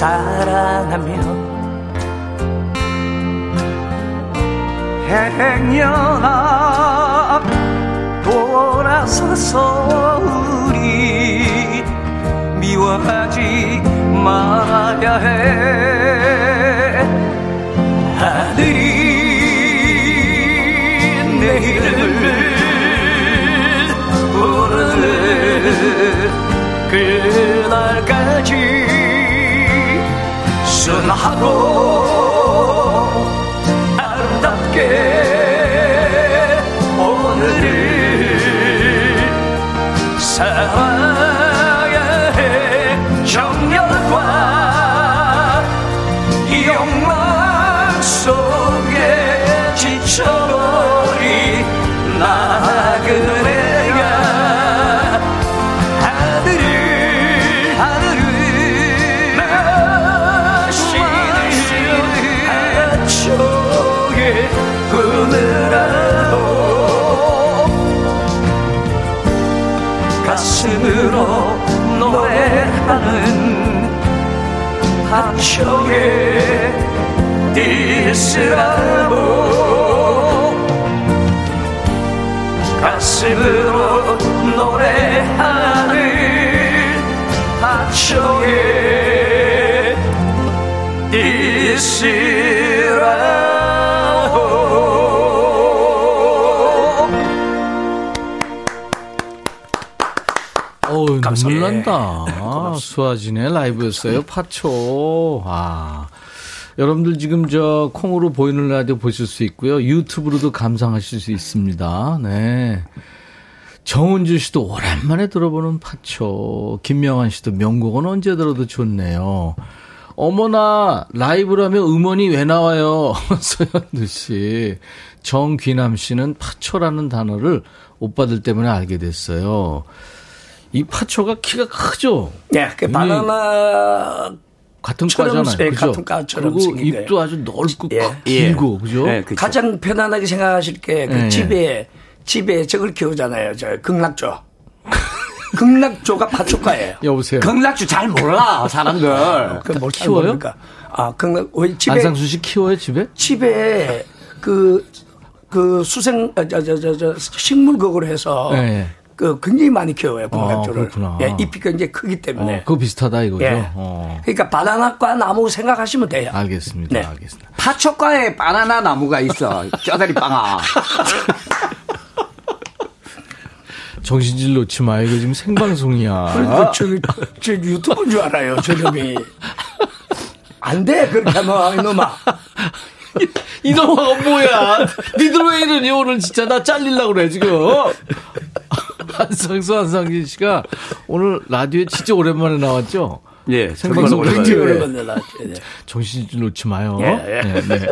사랑하며 행여나 돌아서서 우리 미워하지 말아야 해. 하늘이 내 이름을 부르는 그날까지 순하고 아름답게 오늘을 해. 정열과 욕망 속에 지쳐버린 나그네 노래하는 한쪽에 있으라고 가슴으로 노래하는 한쪽에 있으 감사합니다. 난다. 아, 수아진의 라이브였어요. 파초. 아. 여러분들 지금 저 콩으로 보이는 라디오 보실 수 있고요. 유튜브로도 감상하실 수 있습니다. 네. 정은주 씨도 오랜만에 들어보는 파초. 김명환 씨도 명곡은 언제 들어도 좋네요. 어머나, 라이브라면 음원이 왜 나와요? [laughs] 서현두 씨. 정귀남 씨는 파초라는 단어를 오빠들 때문에 알게 됐어요. 이 파초가 키가 크죠? 예, 그 바나나 같은 과잖아요. 예, 그죠? 같은 과처럼 그리고 생긴 입도 거예요. 아주 넓고 예. 크- 길고, 그죠? 예, 그쵸. 가장 편안하게 생각하실 게그 예. 집에 집에 저걸 키우잖아요. 저 극락조. [laughs] 극락조가 파초가예요. 여보세요. 극락주 잘 몰라 사람들. 그뭘 키워요? 아, 극락 왜 집에 안상수 씨 키워요, 집에? 집에 그, 그 수생, 아, 저, 저, 저, 저, 식물 극으로 해서 예. 그 굉장히 많이 키워요 군각주를. 아, 그렇구나. 예, 잎이 굉장히 크기 때문에. 어, 그거 비슷하다 이거죠. 예. 어. 그러니까 바나나과 나무 생각하시면 돼요. 알겠습니다. 네. 알겠습니다. 파초과에 바나나 나무가 있어. 쩌다리 빵아. [laughs] 정신줄 놓지 마. 이거 지금 생방송이야. 그리고 저, 저 유튜브인 줄 알아요, 저놈이. 안 돼, 그렇게 하면, 이놈아. [laughs] 이놈아 뭐야? 니들 왜 이러니 오늘 진짜 나 잘릴라 그래 지금. 한상수 한상진 씨가 오늘 라디오에 진짜 오랜만에 나왔죠. 예, 생방송 정말 굉장히 오랜만에. 오랜만에 나왔죠. 예. 정신 좀 놓지 마요. 예, 예. 네, 네.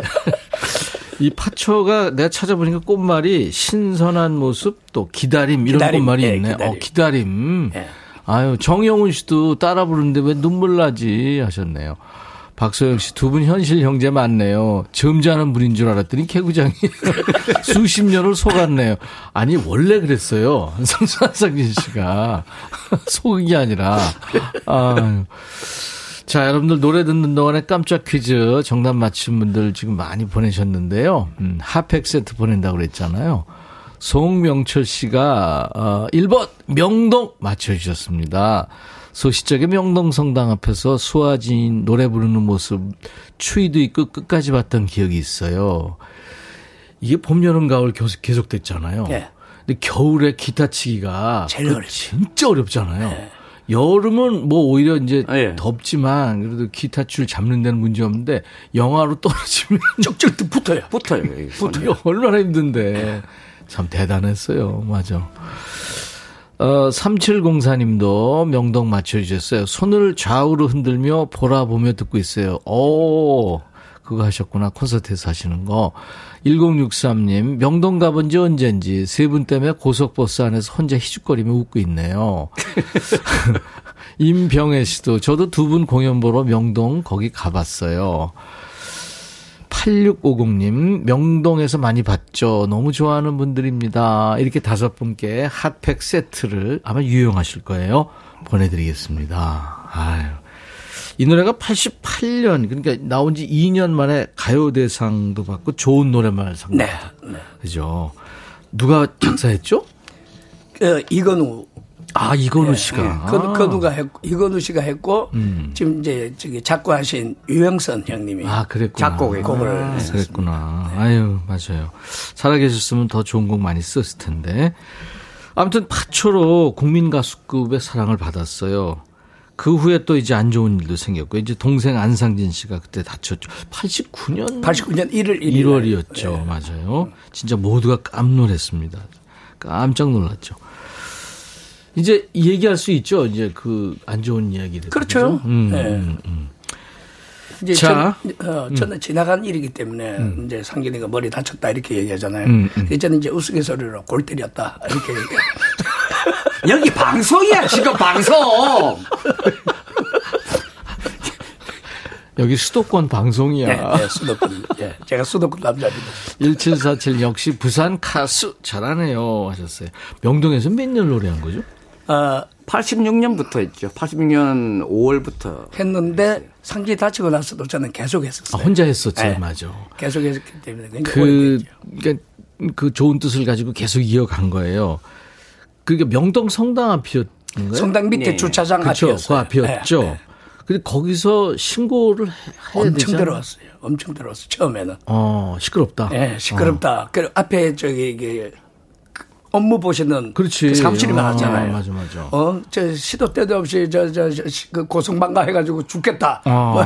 이 파초가 내가 찾아보니까 꽃말이 신선한 모습 또 기다림 이런 기다림, 꽃말이 예, 있네. 기다림. 어, 기다림. 예. 아유, 정영훈 씨도 따라 부르는데 왜 눈물 나지 하셨네요. 박소영 씨 두 분 현실 형제 맞네요. 점잖은 분인 줄 알았더니 개구장이 [laughs] 수십 년을 속았네요. 아니 원래 그랬어요. [laughs] 한상진 씨가 [laughs] 속은 게 아니라. 아유. 자, 여러분들 노래 듣는 동안에 깜짝 퀴즈 정답 맞힌 분들 지금 많이 보내셨는데요. 음, 핫팩 세트 보낸다고 그랬잖아요. 송명철 씨가 어, 1번 명동 맞춰 주셨습니다. 소시적의 명동 성당 앞에서 수아진 노래 부르는 모습 추위도 있고 끝까지 봤던 기억이 있어요. 이게 봄, 여름, 가을 계속, 계속됐잖아요. 예. 근데 겨울에 기타 치기가. 진짜 어렵잖아요. 여름은 뭐 오히려 이제 아, 예. 덥지만 그래도 기타 줄 잡는 데는 문제 없는데 영하로 떨어지면 [laughs] 쭉쭉 [laughs] 붙어요. 붙어요. 이거 [laughs] 얼마나 힘든데. 참 대단했어요. 맞아. 어, 3704님도 명동 맞춰주셨어요. 손을 좌우로 흔들며 보라 보며 듣고 있어요. 오, 그거 하셨구나. 콘서트에서 하시는 거. 1063님, 명동 가본 지 언젠지 세 분 때문에 고속버스 안에서 혼자 희죽거리며 웃고 있네요. [laughs] 임병혜 씨도 저도 두 분 공연 보러 명동 거기 가봤어요. 8650님, 명동에서 많이 봤죠. 너무 좋아하는 분들입니다. 이렇게 다섯 분께 핫팩 세트를 아마 유용하실 거예요. 보내드리겠습니다. 아유. 이 노래가 88년, 그러니까 나온 지 2년 만에 가요대상도 받고 좋은 노래만 상. 네. 그죠. 누가 작사했죠? 어, 이건우. 아, 이건우 예, 씨가. 예. 그, 건우가 했고, 이건우 씨가 했고, 음. 지금 이제 저기 작곡하신 유영선 형님이. 아, 그랬구나. 작곡에 곡을 아. 그랬구나. 아유, 맞아요. 살아계셨으면 더 좋은 곡 많이 썼을 텐데. 아무튼 파초로 국민 가수급의 사랑을 받았어요. 그 후에 또 이제 안 좋은 일도 생겼고, 이제 동생 안상진 씨가 그때 다쳤죠. 89년? 89년 1월 1일. 1월이었죠. 맞아요. 진짜 모두가 깜놀했습니다. 깜짝 놀랐죠. 이제 얘기할 수 있죠. 이제 그 안 좋은 이야기들. 그렇죠. 음, 네. 음, 음. 이제 자. 전, 어, 저는 지나간 일이기 때문에 이제 상진이가 머리 다쳤다 이렇게 얘기하잖아요. 음, 음. 저는 이제 우스갯소리로 골 때렸다 이렇게 얘기해요. [laughs] 여기 방송이야, 지금 방송. [laughs] 여기 수도권 방송이야. 네, 네, 수도권. 예, 제가 수도권 남자입니다. 1747 역시 부산 가수 잘하네요 하셨어요. 명동에서 몇 년 노래한 거죠? 어, 86년부터 했죠. 86년 5월부터. 했는데 상진이 다치고 나서도 저는 계속 아, 했었어요. 혼자 했었죠. 네. 맞아. 계속 했기 때문에 그. 그러니까 그 좋은 뜻을 가지고 계속 이어간 거예요. 그게 명동 성당 앞이었는가요? 성당 밑에 네. 주차장 그렇죠. 그 앞이었어요. 앞이었죠. 네, 네. 근데 거기서 신고를 해- 해야 엄청 되잖아요. 들어왔어요. 엄청 들어왔어요. 처음에는. 어, 시끄럽다. 예, 시끄럽다. 그 앞에 저기 이게 그 업무 보시는 그렇지. 그 사무실이 어, 많았잖아요. 맞아, 맞아. 어, 저 시도 때도 없이 저저그 고성방가 해가지고 죽겠다. 어, 뭐.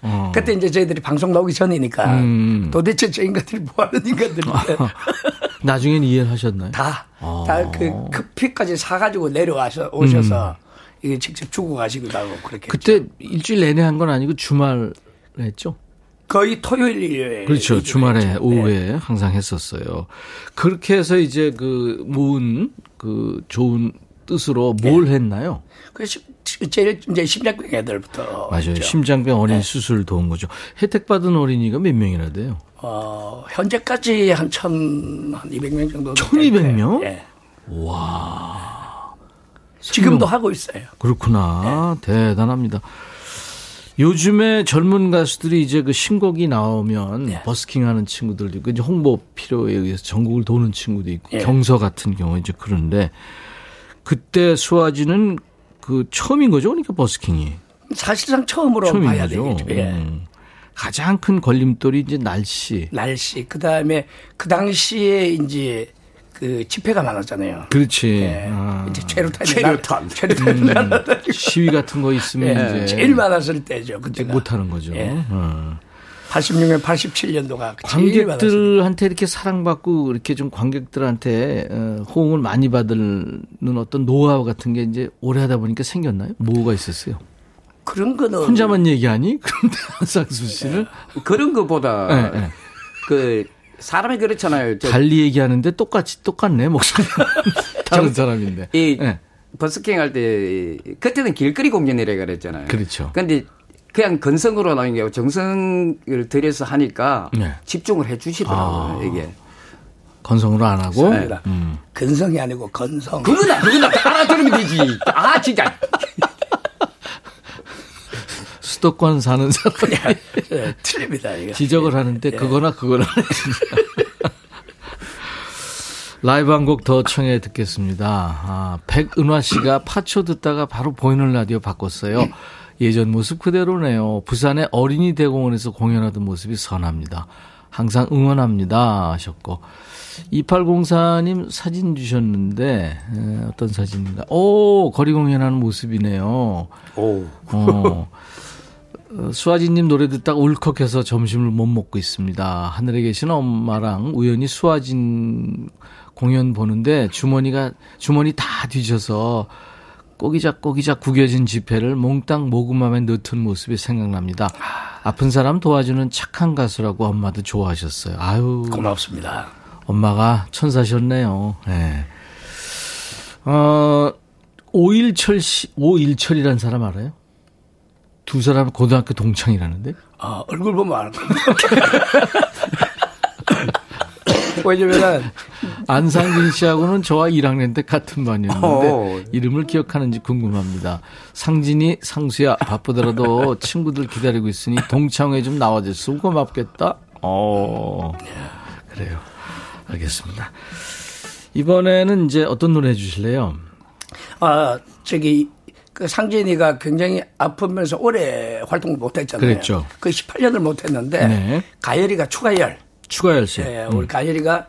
어. [laughs] 그때 이제 저희들이 방송 나오기 전이니까 음. 도대체 저 인간들이 뭐 하는 인간들인데 [laughs] 나중엔 이해를 하셨나요? 다, 어. 다그 커피까지 사가지고 내려와서 오셔서 이게 직접 주고 가시기도 하고 그렇게. 음. 그때 했죠. 일주일 내내 한 건 아니고 주말 했죠? 거의 토요일 일요일. 그렇죠. 주말에 했죠. 네. 오후에 항상 했었어요. 그렇게 해서 이제 그 모은 그 좋은 뜻으로 뭘 했나요? 그 시- 제일 이제 심장병 애들부터. 맞아요. 했죠. 심장병 어린 이 네. 수술 도운 거죠. 혜택 받은 어린이가 몇 명이나 돼요? 어, 현재까지 한 천, 한 200명 정도. 1200 명? 예. 와. 지금도 하고 있어요. 그렇구나. 네. 대단합니다. 요즘에 젊은 가수들이 이제 그 신곡이 나오면 네. 버스킹 하는 친구들도 있고 이제 홍보 필요에 의해서 전국을 도는 친구도 있고 예. 경서 같은 경우 이제 그런데 그때 수아지는 그 처음인 거죠, 그러니까 버스킹이. 사실상 처음으로 처음인 봐야 거죠. 되겠죠. 예. 음. 가장 큰 걸림돌이 이제 날씨. 날씨 그 다음에 그 당시에 이제 그 집회가 많았잖아요. 그렇지. 예. 아. 이제 최루탄이 최루탄. 최루탄 날 시위 같은 거 있으면 예, 이제 제일 많았을 때죠. 그때가 못 하는 거죠. 예. 어. 86년, 87년도가 제일 많았어요. 관객들한테 이렇게 사랑받고 이렇게 좀 관객들한테 어, 호응을 많이 받는 어떤 노하우 같은 게 이제 오래 하다 보니까 생겼나요? 뭐가 있었어요? 그런 거는 혼자만 얘기하니? [laughs] 그런데 한상수 씨는 그런 것보다 네, 네. 그 사람이 그렇잖아요. 저 달리 얘기하는데 똑같이 똑같네 목소리 [laughs] 다른 사람인데. 이 네. 버스킹 할 때 그때는 길거리 공연이라 그랬잖아요. 그렇죠. 근데 그냥 건성으로 나온 게 아니고 정성을 들여서 하니까 네. 집중을 해 주시더라고요, 아. 이게. 건성으로 안 하고 아니라 음. 근성이 아니고 건성. 그거나 그거나 다 알아들으면 되지. 아 진짜. 수도권 사는 사람이 [laughs] 예, 틀립니다. 이거. 지적을 하는데 예. 그거나 그거나. [laughs] 라이브 한 곡 더 청해 듣겠습니다. 아, 백은화 씨가 파초 듣다가 바로 보이는 라디오 바꿨어요. 예전 모습 그대로네요. 부산의 어린이 대공원에서 공연하던 모습이 선합니다. 항상 응원합니다 하셨고 2804님 사진 주셨는데 에, 어떤 사진인가? 오 거리 공연하는 모습이네요. 오. 어, 어, [laughs] 수아지님 노래 듣다가 울컥해서 점심을 못 먹고 있습니다. 하늘에 계신 엄마랑 우연히 수아진 공연 보는데 주머니가 주머니 다 뒤져서 꼬기작 꼬기작 구겨진 지폐를 몽땅 모금함에 넣던 모습이 생각납니다. 아픈 사람 도와주는 착한 가수라고 엄마도 좋아하셨어요. 아유 고맙습니다. 엄마가 천사셨네요. 예. 어, 오일철 씨, 오일철이라는 사람 알아요? 두 사람 고등학교 동창이라는데? 어, 얼굴 보면 알 겁니다. [laughs] 왜냐면은 안상진 씨하고는 저와 1학년 때 같은 반이었는데 어. 이름을 기억하는지 궁금합니다. 상진이 상수야 바쁘더라도 친구들 기다리고 있으니 동창회 좀 나와줬으면 고맙겠다. 어 그래요. 알겠습니다. 이번에는 이제 어떤 노래 해주실래요? 아 저기 그 상진이가 굉장히 아프면서 오래 활동을 못했잖아요. 그랬죠. 그 18년을 못했는데 네. 가열이가 추가열. 추가열 씨. 예, 우리 가열이가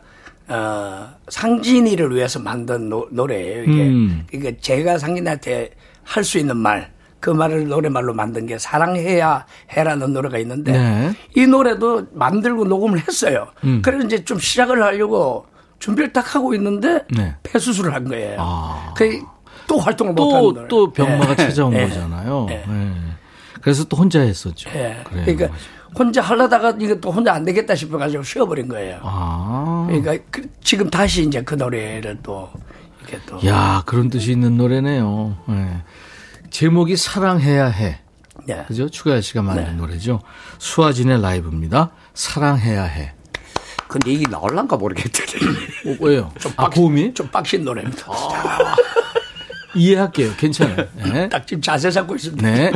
어, 상진이를 위해서 만든 노, 노래예요. 이게 음. 그러니까 제가 상진한테 할 수 있는 말. 그 말을 노래말로 만든 게 사랑해야 해라는 노래가 있는데 네. 이 노래도 만들고 녹음을 했어요. 음. 그래서 이제 좀 시작을 하려고 준비를 딱 하고 있는데 네. 폐수술을 한 거예요. 아. 그 또 활동을 못하는 또, 노래. 또 병마가 예. 찾아온 예. 거잖아요. 예. 예. 그래서 또 혼자 했었죠. 그러니까 맞아요. 혼자 하려다가 이거 또 혼자 안 되겠다 싶어가지고 쉬어버린 거예요. 아. 그러니까 그- 지금 다시 이제 그 노래를 또 이렇게 또 야, 그런 뜻이 있는 노래네요. 예. 제목이 사랑해야 해. 예. 그죠? 추가열 씨가 만든 네. 노래죠. 수아진의 라이브입니다. 사랑해야 해. 근데 이게 나올란가 모르겠더니. 어, 왜요? 아, 고음이? 좀 빡신 노래입니다. [laughs] 이해할게요. 괜찮아요. [laughs] 네. 딱 지금 자세 잡고 있습니다. 네.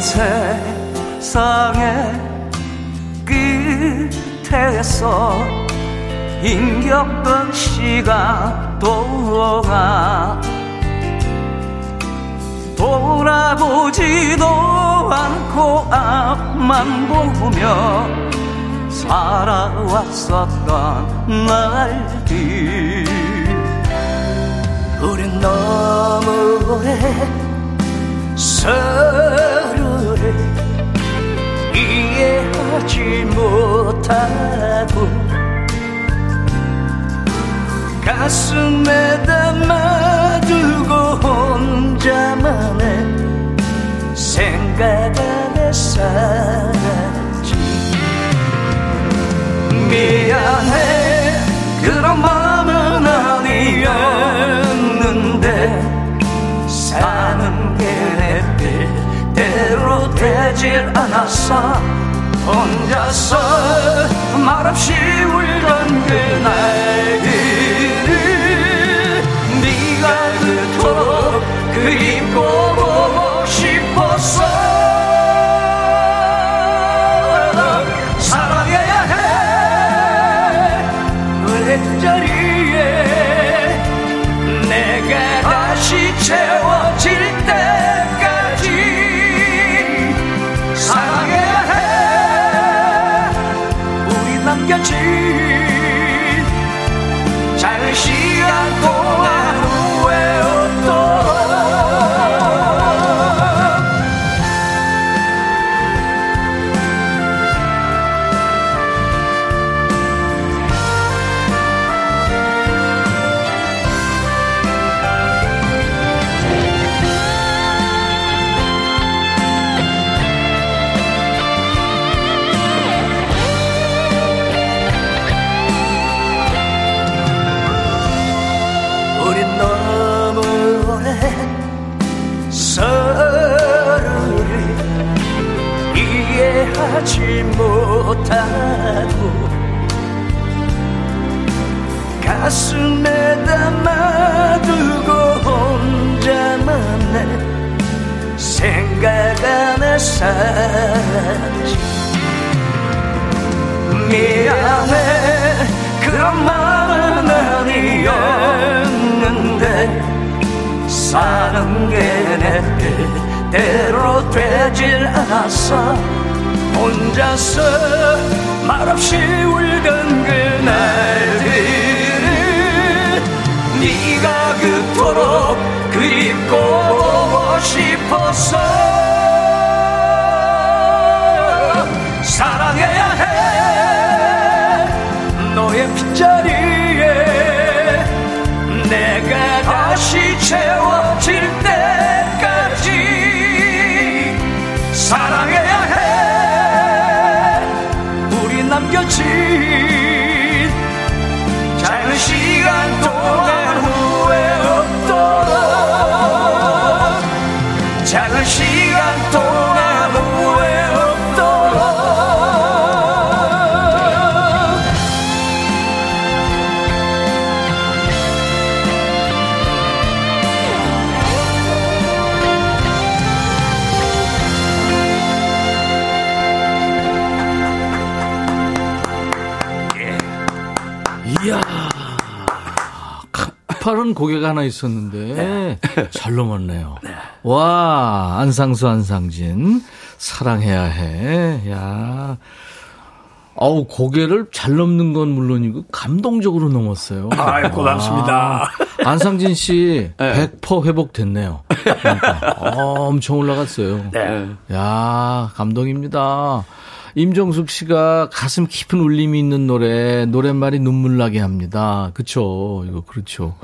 세상의 끝에서 힘겹던 시간 동안 돌아보지도 않고 앞만 보며 살아왔었던 날들. 우린 너무 오래 서로를 이해하지 못하고 가슴에 담아두고 혼자만의 생각 안에 살았지. 미안해. 그런 마 되질 않았어. 혼자서 말없이 울던 그날 못하고 가슴에 담아두고 혼자만의 생각 안에 살았지. 미안해. 그런 마음은 아니었는데 사는 게 내 뜻대로 되질 않았어 혼자서 말없이 울던 그날들을 네가 그토록 그립고 보고 싶었어 사랑해야 해. 너의 빈자리에 내가 다시 채워 남겨진 짧은 시간 동안 가파른 고개가 하나 있었는데 잘 넘었네요. [laughs] 와 안상수 안상진 사랑해야 해. 야. 어우 고개를 잘 넘는 건 물론이고 감동적으로 넘었어요. [laughs] 아이, 고맙습니다. 아, 안상진 씨 100% 회복됐네요. 그러니까. 어, [laughs] 엄청 올라갔어요. 네. 야, 감동입니다. 임정숙 씨가 가슴 깊은 울림이 있는 노래, 노랫말이 눈물 나게 합니다. 그쵸. 이거 그렇죠.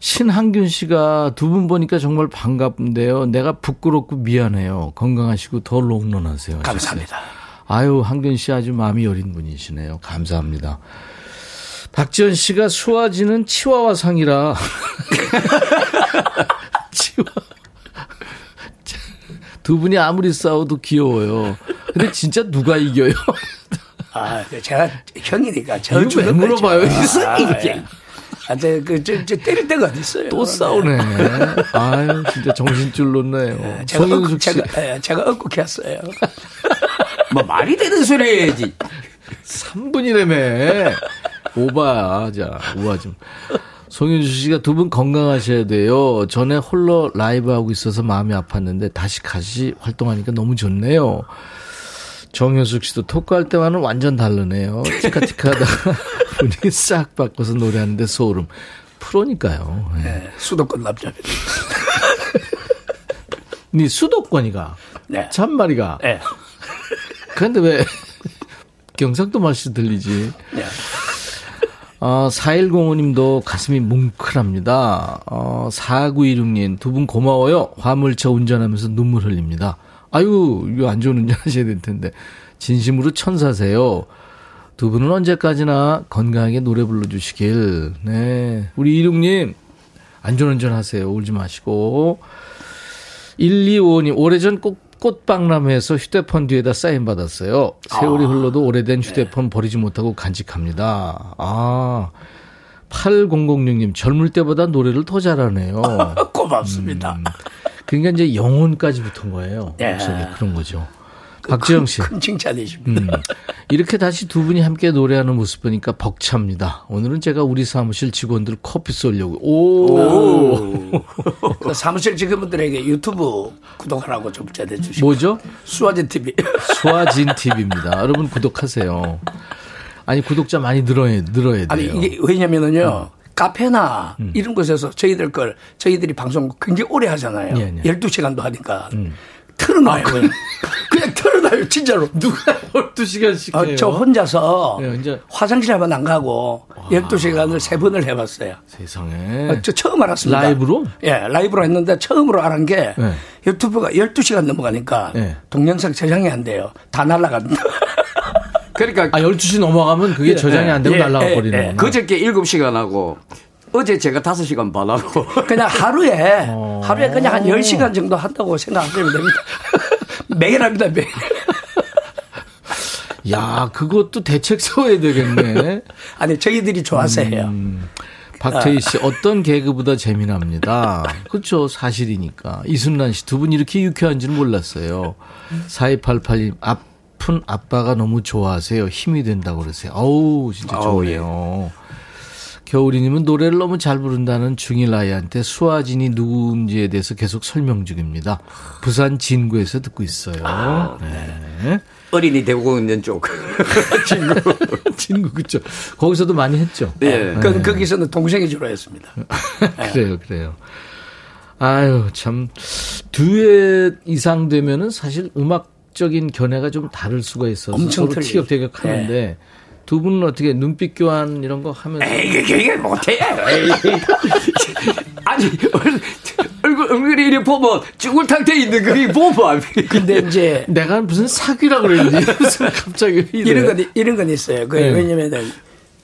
신한균 씨가 두 분 보니까 정말 반갑은데요. 내가 부끄럽고 미안해요. 건강하시고 더 롱런하세요. 감사합니다. 아유, 한균 씨 아주 마음이 여린 분이시네요. 감사합니다. 박지현 씨가 수아지는 치와와 상이라. [laughs] 치와. 두 분이 아무리 싸워도 귀여워요. 근데 진짜 누가 이겨요? 아, 제가 형이니까 저왜 물어봐요? 아, 이게. 아, 저, 그, 저, 저 때릴 데가 어디 있어요? 또 싸우네. 아유, 진짜 정신줄 놓네요. 제가, 억. 제가, 예, 제가 억국했어요. [laughs] 뭐 말이 되는 소리 해야지. 3분이라며. 오바야. 자, 오바 좀. 송윤주 씨가 두 분 건강하셔야 돼요. 전에 홀로 라이브 하고 있어서 마음이 아팠는데 다시 같이 활동하니까 너무 좋네요. 정효숙 씨도 토크할 때와는 완전 다르네요. 티카티카하다가 [laughs] 분위기 싹 바꿔서 노래하는데 소름. 프로니까요. 예. 예, 수도권 남자입니다. [laughs] 네 수도권이가. 네. 참말이가. 예. 그런데 왜 경상도 맛이 들리지? 네. 어, 4105님도 가슴이 뭉클합니다. 어, 4916님, 두 분 고마워요. 화물차 운전하면서 눈물 흘립니다. 아유, 이거 안 좋은 운전 [laughs] 하셔야 될 텐데. 진심으로 천사세요. 두 분은 언제까지나 건강하게 노래 불러주시길. 네. 우리 이륙님, 안전운전 하세요. 울지 마시고. 125님, 오래전 꼭 꽃박람회에서 휴대폰 뒤에다 사인 받았어요. 세월이 아. 흘러도 오래된 네. 휴대폰 버리지 못하고 간직합니다. 아. 8006님, 젊을 때보다 노래를 더 잘하네요. [laughs] 고맙습니다. 음. 그러니까 이제 영혼까지 붙은 거예요. 예. 그런 거죠. 박지영 씨. 큰 칭찬이십니다. 음. 이렇게 다시 두 분이 함께 노래하는 모습 보니까 벅찹니다. 오늘은 제가 우리 사무실 직원들 커피 쏠려고. 오. 그 사무실 직원분들에게 유튜브 구독하라고 좀 전해주시고. 뭐죠? 수아진 TV. 수아진 TV입니다. 여러분 구독하세요. 아니 구독자 많이 늘어야 늘어야 돼요. 아니 이게 왜냐면은요. 카페나 음. 이런 곳에서 저희들 걸 저희들이 방송 굉장히 오래 하잖아요. 예, 예. 12시간도 하니까. 음. 틀어놔요. 그냥. [laughs] 그냥 틀어놔요. 진짜로. 누가 12시간씩 어, 해요? 저 혼자서 네, 이제- 화장실 한번 안 가고 12시간을 세 번을 해봤어요. 세상에. 어, 저 처음 알았습니다. 라이브로? 예, 라이브로 했는데 처음으로 알은 게 네. 유튜브가 12시간 넘어가니까 네. 동영상 저장이 안 돼요. 다 날라간다. [laughs] 그러니까 아 12시 넘어가면 그게 저장이 안 되고 예, 날라가 예, 버리는 예. 그저께 7시간 하고 어제 제가 5시간 반 하고 [laughs] 그냥 하루에 어. 하루에 그냥 한 10시간 정도 한다고 생각하시면 됩니다. [laughs] 매일 합니다. [laughs] 매일. 야, 그것도 대책 세워야 되겠네. 아니 저희들이 좋아서 해요. 음. 박태희 씨, 어떤 개그보다 재미납니다. 그렇죠. 사실이니까. 이순란 씨, 두 분 이렇게 유쾌한지는 몰랐어요. 4288님, 아픈 아빠가 너무 좋아하세요. 힘이 된다고 그러세요. 어우, 진짜 아우, 좋네요. 겨울이님은 노래를 너무 잘 부른다는 중1 아이한테 수아진이 누군지에 대해서 계속 설명 중입니다. 부산 진구에서 듣고 있어요. 네. 어린이 대고 있는 쪽. [laughs] 진구, 그쵸. 거기서도 많이 했죠. 예. 그, 거기서는 동생이 주로 했습니다. [laughs] 그래요, 그래요. 아유, 참, 듀엣 이상 되면은 사실 음악 적인 견해가 좀 다를 수가 있어서 엄청 서로 틀리죠. 티격태격 하는데 두 분은 어떻게 눈빛 교환 이런 거 하면서 에이, 이게 못해. 에이. [laughs] 아니, 얼- 얼굴, 얼굴이 이렇게 보면 돼 있는 거이 보면. 근데 이제 내가 무슨 사귀라? 무슨 갑자기 이래. 이런 건 이런 건 있어요. 그 네. 왜냐면은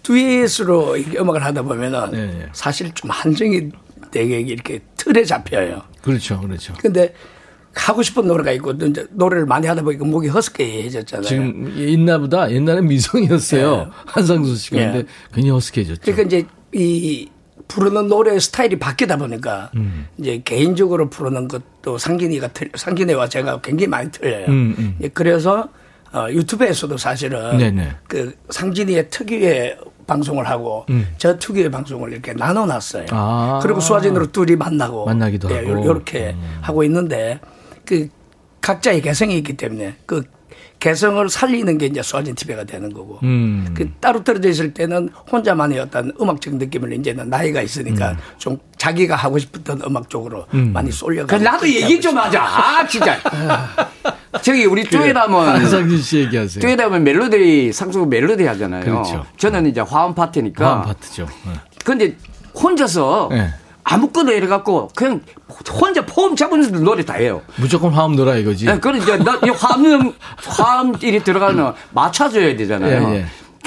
듀엣으로 음악을 하다 보면은 네, 네. 사실 좀 한정이 되게 이렇게 틀에 잡혀요. 그렇죠, 그렇죠. 근데 하고 싶은 노래가 있고 또 이제 노래를 많이 하다 보니까 목이 허스키해졌잖아요. 지금 있나보다 옛날에 미성이었어요. 한상수 씨가 예. 근데 괜히 허스키해졌죠. 그러니까 이제 이 부르는 노래 스타일이 바뀌다 보니까 음. 이제 개인적으로 부르는 것도 상gin이가 틀, 상gin이와 제가 굉장히 많이 틀려요. 음, 음. 예, 그래서 어, 유튜브에서도 사실은 네네. 그 상진이의 특유의 방송을 하고 저 특유의 방송을 이렇게 나눠놨어요. 음. 아. 그리고 수화진으로 둘이 만나고 만나기도 예, 하고. 음. 이렇게 하고 있는데 그 각자의 개성이 있기 때문에 그 개성을 살리는 게 이제 수화진 TV가 되는 거고 음. 그 따로 떨어져 있을 때는 혼자만의 어떤 음악적 느낌을 이제는 나이가 있으니까 음. 좀 자기가 하고 싶었던 음악 쪽으로 많이 쏠려가. 그 나도 얘기 좀 하자. 아, 진짜. [laughs] 저기 우리 듀엣하면 한상진 씨 얘기하세요. 듀엣하면 멜로디 상수 멜로디 하잖아요. 그렇죠. 저는 이제 화음 파트니까. 화음 파트죠. 네. 근데 혼자서 네. 아무거나 이래갖고 그냥 혼자 포음 잡으면서 노래 다 해요. 무조건 화음 넣어라 이거지. 네, 그래 이제 나 이 화음 화음 일이 들어가면 맞춰줘야 되잖아요. 예, 예.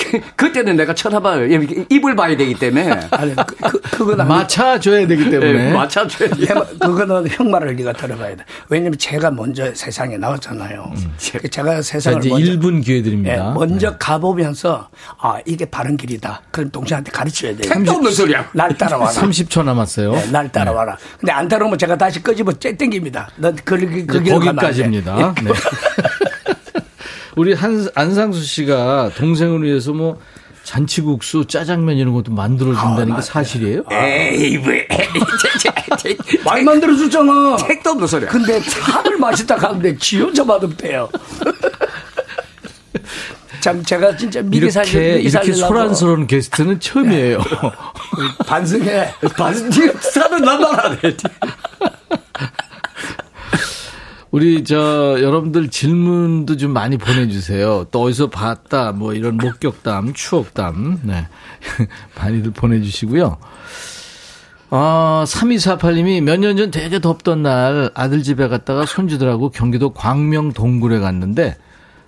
그, [laughs] 그때는 내가 쳐다봐요. 입을 봐야 되기 때문에. [laughs] 아니 그, 그, 그건 아니- 맞춰줘야 되기 때문에. 예, 맞춰줘야 돼. 그거는 형 말을 네가 들어봐야 돼. 왜냐면 제가 먼저 세상에 나왔잖아요. 그 제가 자, 세상을 이제 먼저, 1분 기회 드립니다. 예, 먼저 가보면서 아 이게 바른 길이다. 그럼 동생한테 가르쳐야 돼. 택도 없는 소리야. 날 따라와라. 30초 남았어요. 네, 날 따라와라. 근데 안 따라오면 제가 다시 끄집어 째 땡깁니다. 넌 그, 그, 네, 그 길로 가면. 거기까지입니다. 네. [laughs] 우리 한, 안상수 씨가 동생을 위해서 뭐 잔치국수, 짜장면 이런 것도 만들어준다는 게 사실이에요? 에이, 왜. 많이 [laughs] 만들어줬잖아. 택도 없는 소리야. 근데 참을 맛있다 하는데 지 혼자 맛없대요. 참 제가 진짜 미리 살려 이렇게, 미리 이렇게 소란스러운 게스트는 처음이에요. 반성해. 반지 사는 나만 안 해. 우리 저 여러분들 질문도 좀 많이 보내주세요. 또 어디서 봤다 뭐 이런 목격담, 추억담, 네 [laughs] 많이들 보내주시고요. 아 3248님이 몇 년 전 되게 덥던 날 아들 집에 갔다가 손주들하고 경기도 광명 동굴에 갔는데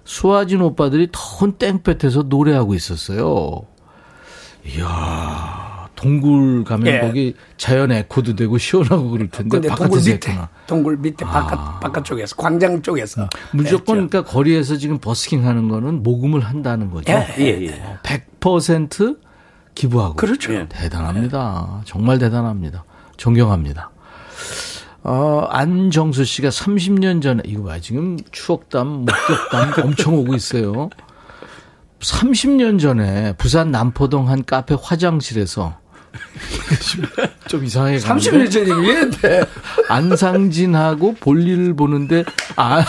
수아진 오빠들이 더운 땡볕에서 노래하고 있었어요. 이야 동굴 가면 예. 거기 자연 에코도 되고 시원하고 그럴 텐데 근데 동굴 바깥에서 밑에, 했구나. 동굴 밑에 바깥, 아. 바깥 쪽에서, 광장 쪽에서. 무조건 했죠. 그러니까 거리에서 지금 버스킹 하는 거는 모금을 한다는 거죠. 예, 예, 예. 100% 기부하고. 그렇죠. 예. 대단합니다. 정말 대단합니다. 존경합니다. 어, 안정수 씨가 30년 전에, 이거 봐, 지금 추억담, 목격담 [laughs] 엄청 오고 있어요. 30년 전에 부산 남포동 한 카페 화장실에서 [laughs] 좀 이상하게 가는데 30년 전이면 이랬는데. 안상진하고 볼일을 보는데 아.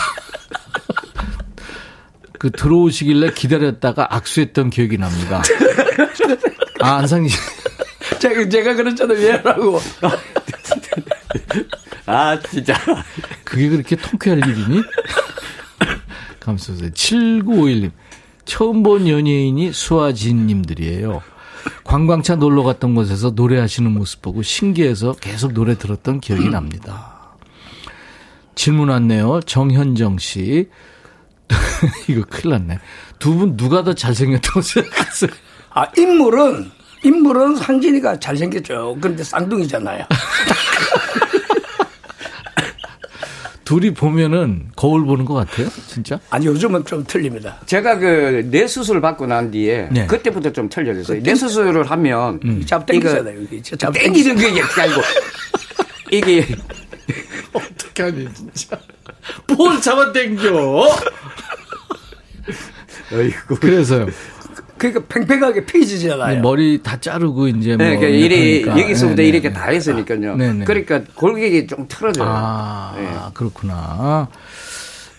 그 들어오시길래 기다렸다가 악수했던 기억이 납니다. 아, 안상진. 제가, 제가 그랬잖아요. 왜라고. 아, 진짜. 그게 그렇게 통쾌할 일이니? 감사합니다. 7951님. 처음 본 연예인이 수아진 님들이에요. 관광차 놀러 갔던 곳에서 노래하시는 모습 보고 신기해서 계속 노래 들었던 기억이 납니다. 질문 왔네요. 정현정 씨. [laughs] 이거 큰일 났네. 두 분 누가 더 잘생겼다고 생각하세요? 아, 인물은, 인물은 상진이가 잘생겼죠. 그런데 쌍둥이잖아요. [laughs] 둘이 보면은 거울 보는 것 같아요? 진짜? 아니, 요즘은 좀 틀립니다. 제가 그 뇌 수술 받고 난 뒤에 네. 그때부터 좀 틀려졌어요. 뇌 수술을 하면 잡 땡기잖아요. 잡 땡기는 게 이게 아니고 이게 [laughs] 어떻게 하니, 진짜. 뭘 잡아당겨? [laughs] 어이구. 그래서요. 그러니까 팽팽하게 피지잖아요. 머리 다 자르고 이제 뭐 네, 그러니까 그러니까. 여기서부터 네, 네, 이렇게 네. 다 했으니까요. 네, 네. 그러니까 골격이 좀 틀어져요. 아, 네. 그렇구나.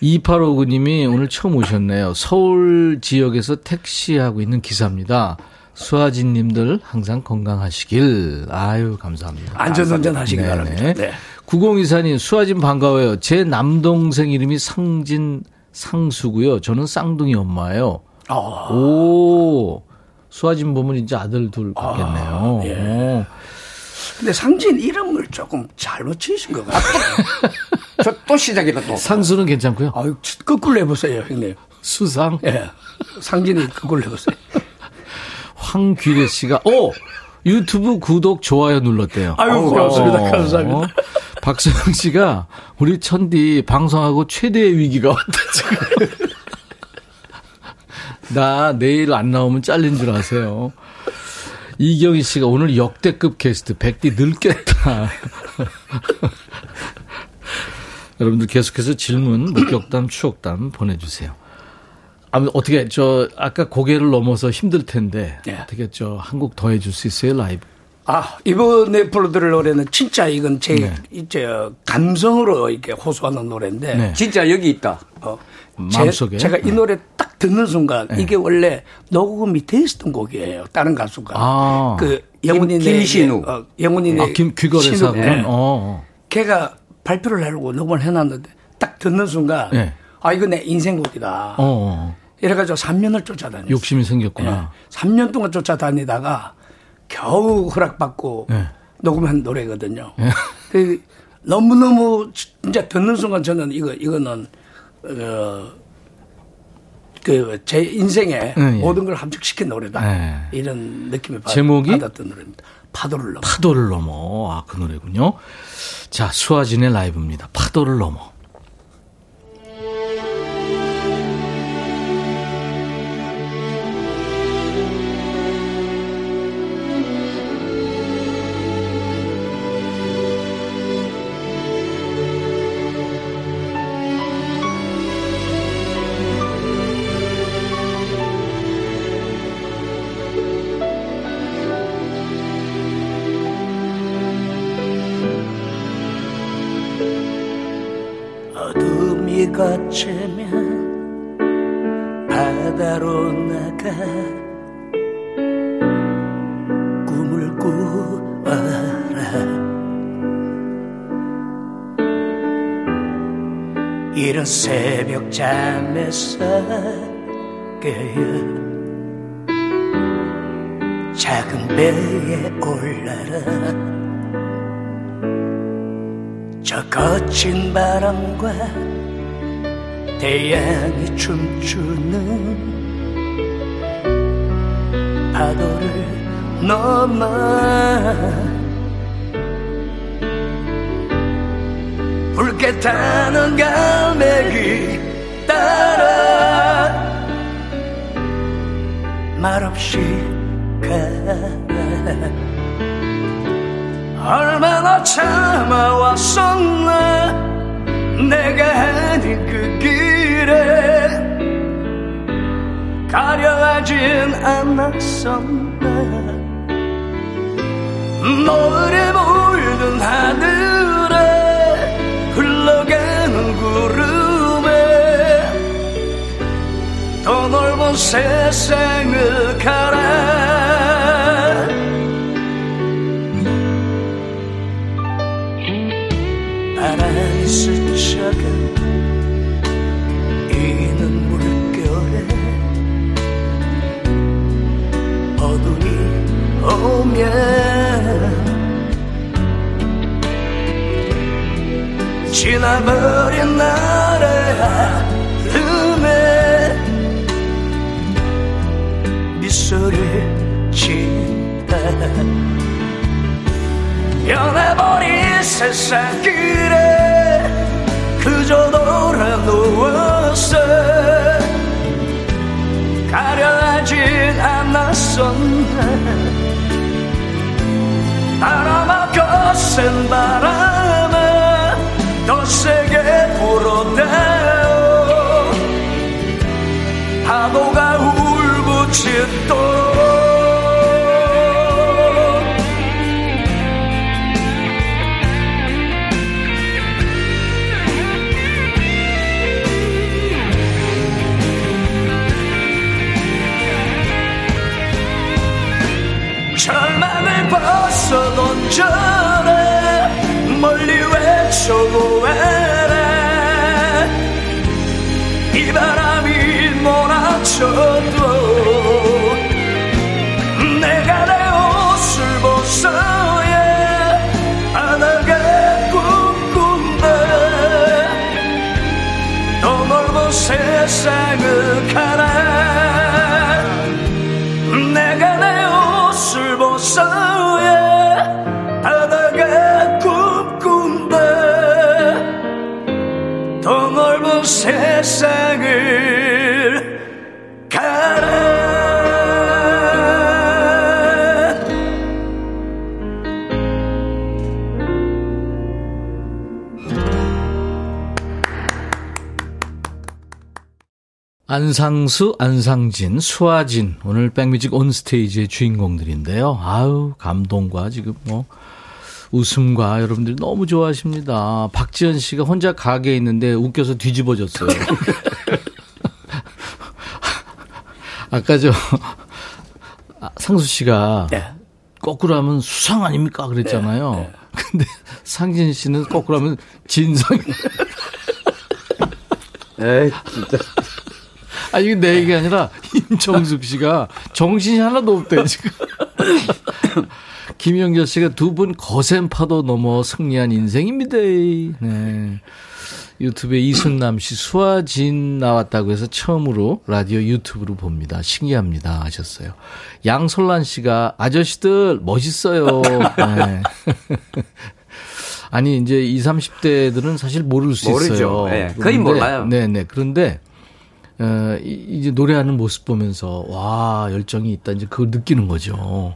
2859님이 오늘 처음 오셨네요. 서울 지역에서 택시하고 있는 기사입니다. 수아진 님들 항상 건강하시길. 아유, 감사합니다. 안전운전 네네. 바랍니다. 네. 9024님, 수아진 반가워요. 제 남동생 이름이 상진 상수고요. 저는 쌍둥이 엄마예요. 어, 오, 수아진 보면 이제 아들 둘 같겠네요. 예. 오. 근데 상진 이름을 조금 잘못 지으신 것 같아요. [laughs] 저 또 시작이다 또. 상수는 괜찮고요. 아유, 거꾸로 해보세요, 형님. 수상. 예. 상진이 거꾸로 해보세요. [laughs] 황귀래 씨가 오 유튜브 구독 좋아요 눌렀대요. 아유, 고맙습니다. 감사합니다. 박소영 씨가 우리 천디 방송하고 최대의 위기가 왔다 지금. 나 내일 안 나오면 잘린 줄 아세요. 이경희 씨가 오늘 역대급 게스트 백디 늙겠다. [laughs] 여러분들 계속해서 질문, 목격담, 추억담 보내주세요. 아, 어떻게 저 아까 고개를 넘어서 힘들 텐데 네. 어떻게 저 한곡 더 해줄 수 있어요 라이브? 아, 이번에 불러드릴 노래는 진짜 이건 제, 네. 이제 감성으로 이렇게 호소하는 노래인데. 네. 진짜 여기 있다. 어, 마음속에? 제, 가이 네. 노래 딱 듣는 순간 이게 원래 녹음이 돼 있었던 곡이에요. 다른 가수가. 아. 그 영훈이네. 김- 김신우. 어, 영훈이네. 아, 김 신우. 사고는 예. 어. 걔가 발표를 하려고 녹음을 해놨는데 딱 듣는 순간 네. 아 이거 내 인생곡이다. 어, 어. 이래가지고 3년을 쫓아다녔어요. 욕심이 생겼구나. 3년 동안 쫓아다니다가 겨우 허락받고 네. 녹음한 노래거든요. 그 너무너무 진짜 듣는 순간 저는 이거 이거는 어, 그제 인생에 네, 예. 모든 걸 함축시킨 노래다. 네. 이런 느낌을 받- 제목이? 받았던 노래입니다. 파도를 넘어. 파도를 넘어. 아, 그 노래군요. 자, 수아진의 라이브입니다. 파도를 넘어. 걷히면 바다로 나가 꿈을 꾸어라. 이런 새벽 잠에서 깨어 작은 배에 올라라. 저 거친 바람과 태양이 춤추는 파도를 너만 붉게 타는 갈매기 따라 말없이 가. 얼마나 참아왔었나 내가 아닌 그길 에 가려하진 않았었나 노을에 물든 하늘에 흘러가는 구름에 더 넓은 세상을 가라 지나버린 날의 흐름에 미소를 짓다. 변해버린 세상 길에 그저 돌아 누웠어. 가려하진 않았었나. 바람아 거센 바람아 더 세게 불어대요. 파도가 울부짖도록. 절망을 벗어던 전에 멀리 외쳐보아라. 이 바람이 몰아쳐 안상수, 안상진, 수아진 오늘 백뮤직 온스테이지의 주인공들인데요. 아유 감동과 지금 뭐 웃음과 여러분들이 너무 좋아하십니다. 박지현 씨가 혼자 가게에 있는데 웃겨서 뒤집어졌어요. [laughs] 아까 저 아, 상수 씨가 네. 거꾸로 하면 수상 아닙니까 그랬잖아요. 근데 상진 씨는 거꾸로 하면 진성. [laughs] 에이, 진짜. 아, 이게 내 얘기가 아니라 [laughs] 임정숙 씨가 정신이 하나도 없대, 지금. [laughs] 김영철 씨가 두 분 거센 파도 넘어 승리한 인생입니다. 네. 유튜브에 이순남 씨, 수아진 나왔다고 해서 처음으로 라디오 유튜브로 봅니다. 신기합니다. 하셨어요. 양솔란 씨가 아저씨들 멋있어요. 네. [laughs] 아니, 이제 20, 30대들은 사실 모를 수 모르죠. 있어요. 네, 거의 몰라요. 네 네. 그런데, 어, 이- 이제 노래하는 모습 보면서, 와, 열정이 있다. 이제 그걸 느끼는 거죠.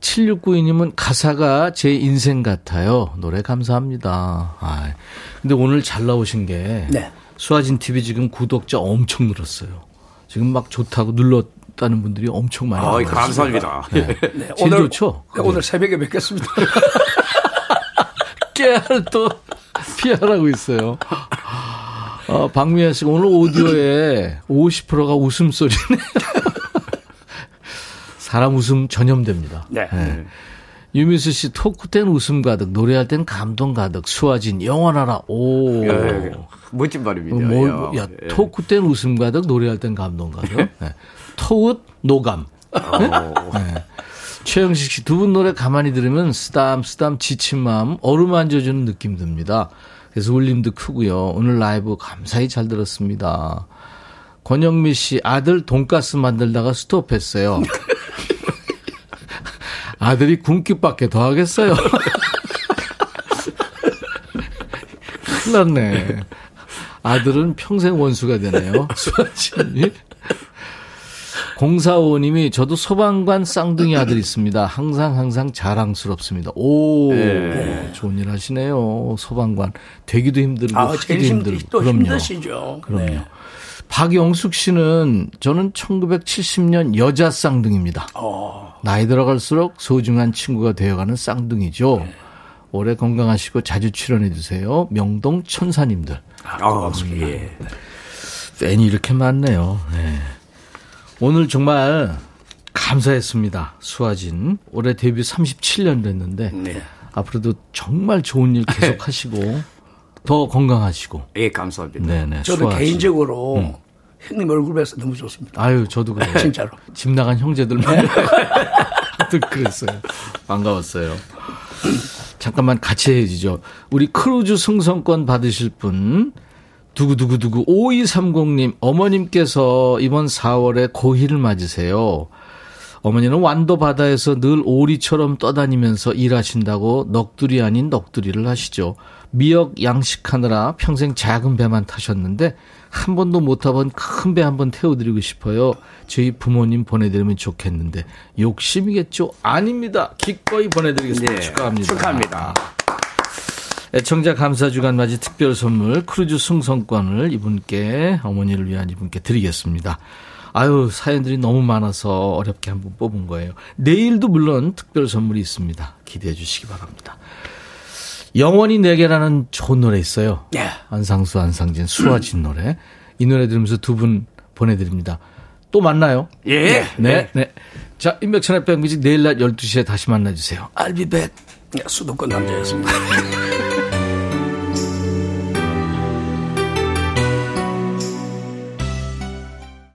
7692님은 가사가 제 인생 같아요. 노래 감사합니다. 아, 근데 오늘 잘 나오신 게, 네. 수아진 TV 지금 구독자 엄청 늘었어요. 지금 막 좋다고 눌렀다는 분들이 엄청 많이 나와요. 감사합니다. 네. 제일 좋죠? 네, 오늘 새벽에 뵙겠습니다. [laughs] 깨알 또 피하라고 있어요. 어, 박미아 씨가 오늘 오디오에 50%가 웃음소리네. [laughs] 사람 웃음 전염됩니다. 네. 유미수 씨 토크 땐 웃음 가득, 노래할 땐 감동 가득, 수아진 영원하라. 오. 예, 멋진 말입니다. 어, 뭐, 야, 예. 토크 땐 웃음 가득, 노래할 땐 감동 가득. 네. [laughs] 토웃 노감. 네. 최영식 씨, 두 분 노래 가만히 들으면 쓰담, 쓰담 지친 마음 어루만져주는 느낌 듭니다. 그래서 울림도 크고요. 오늘 라이브 감사히 잘 들었습니다. 권영미 씨, 아들 돈가스 만들다가 스톱했어요. [laughs] 아들이 군기밖에 더 하겠어요. [laughs] 큰일 났네. 아들은 평생 원수가 되네요. [laughs] 수아진이. 공사오님이 저도 소방관 쌍둥이 아들 있습니다. 항상 항상 자랑스럽습니다. 오, 네. 좋은 일 하시네요. 소방관 되기도 힘들고 아, 제일 하기도 힘들, 힘들고. 또 그럼요. 힘드시죠. 그럼요. 네. 박영숙 씨는 저는 1970년 여자 쌍둥이입니다. 어. 나이 들어갈수록 소중한 친구가 되어가는 쌍둥이죠. 올해 건강하시고 자주 출연해 주세요. 명동 천사님들. 아, 예. 팬이 이렇게 많네요. 네. 오늘 정말 감사했습니다. 수아진. 올해 데뷔 37년 됐는데 네. 앞으로도 정말 좋은 일 계속 하시고 [laughs] 더 건강하시고. 예, 감사합니다. 네네. 저는 수아진. 개인적으로 형님 얼굴 뵈서 너무 좋습니다. 아유, 저도 그래요. [laughs] 진짜로. 집 나간 형제들만. [laughs] 또 그랬어요. 반가웠어요. 잠깐만 같이 해야지죠. 우리 크루즈 승선권 받으실 분, 두구두구두구 5230님, 어머님께서 이번 4월에 고희를 맞으세요. 어머니는 완도 바다에서 늘 오리처럼 떠다니면서 일하신다고 넋두리 아닌 넋두리를 하시죠. 미역 양식하느라 평생 작은 배만 타셨는데 한 번도 못 타본 큰 배 한 번 태워드리고 싶어요. 저희 부모님 보내드리면 좋겠는데 욕심이겠죠? 아닙니다. 기꺼이 보내드리겠습니다. 네, 축하합니다. 축하합니다. 애청자 감사 주간 맞이 특별 선물 크루즈 승선권을 이분께 어머니를 위한 이분께 드리겠습니다. 아유 사연들이 너무 많아서 어렵게 한번 뽑은 거예요. 내일도 물론 특별 선물이 있습니다. 기대해 주시기 바랍니다. 영원히 내게라는 좋은 노래 있어요. 예. 안상수, 안상진, 수와진 노래. 이 노래 들으면서 두 분 보내드립니다. 또 만나요. 예. 네, 네. 자, 인백천의 백뮤직 내일 낮 12시에 다시 만나주세요. I'll be back. 네, 수도권 남자였습니다. [laughs]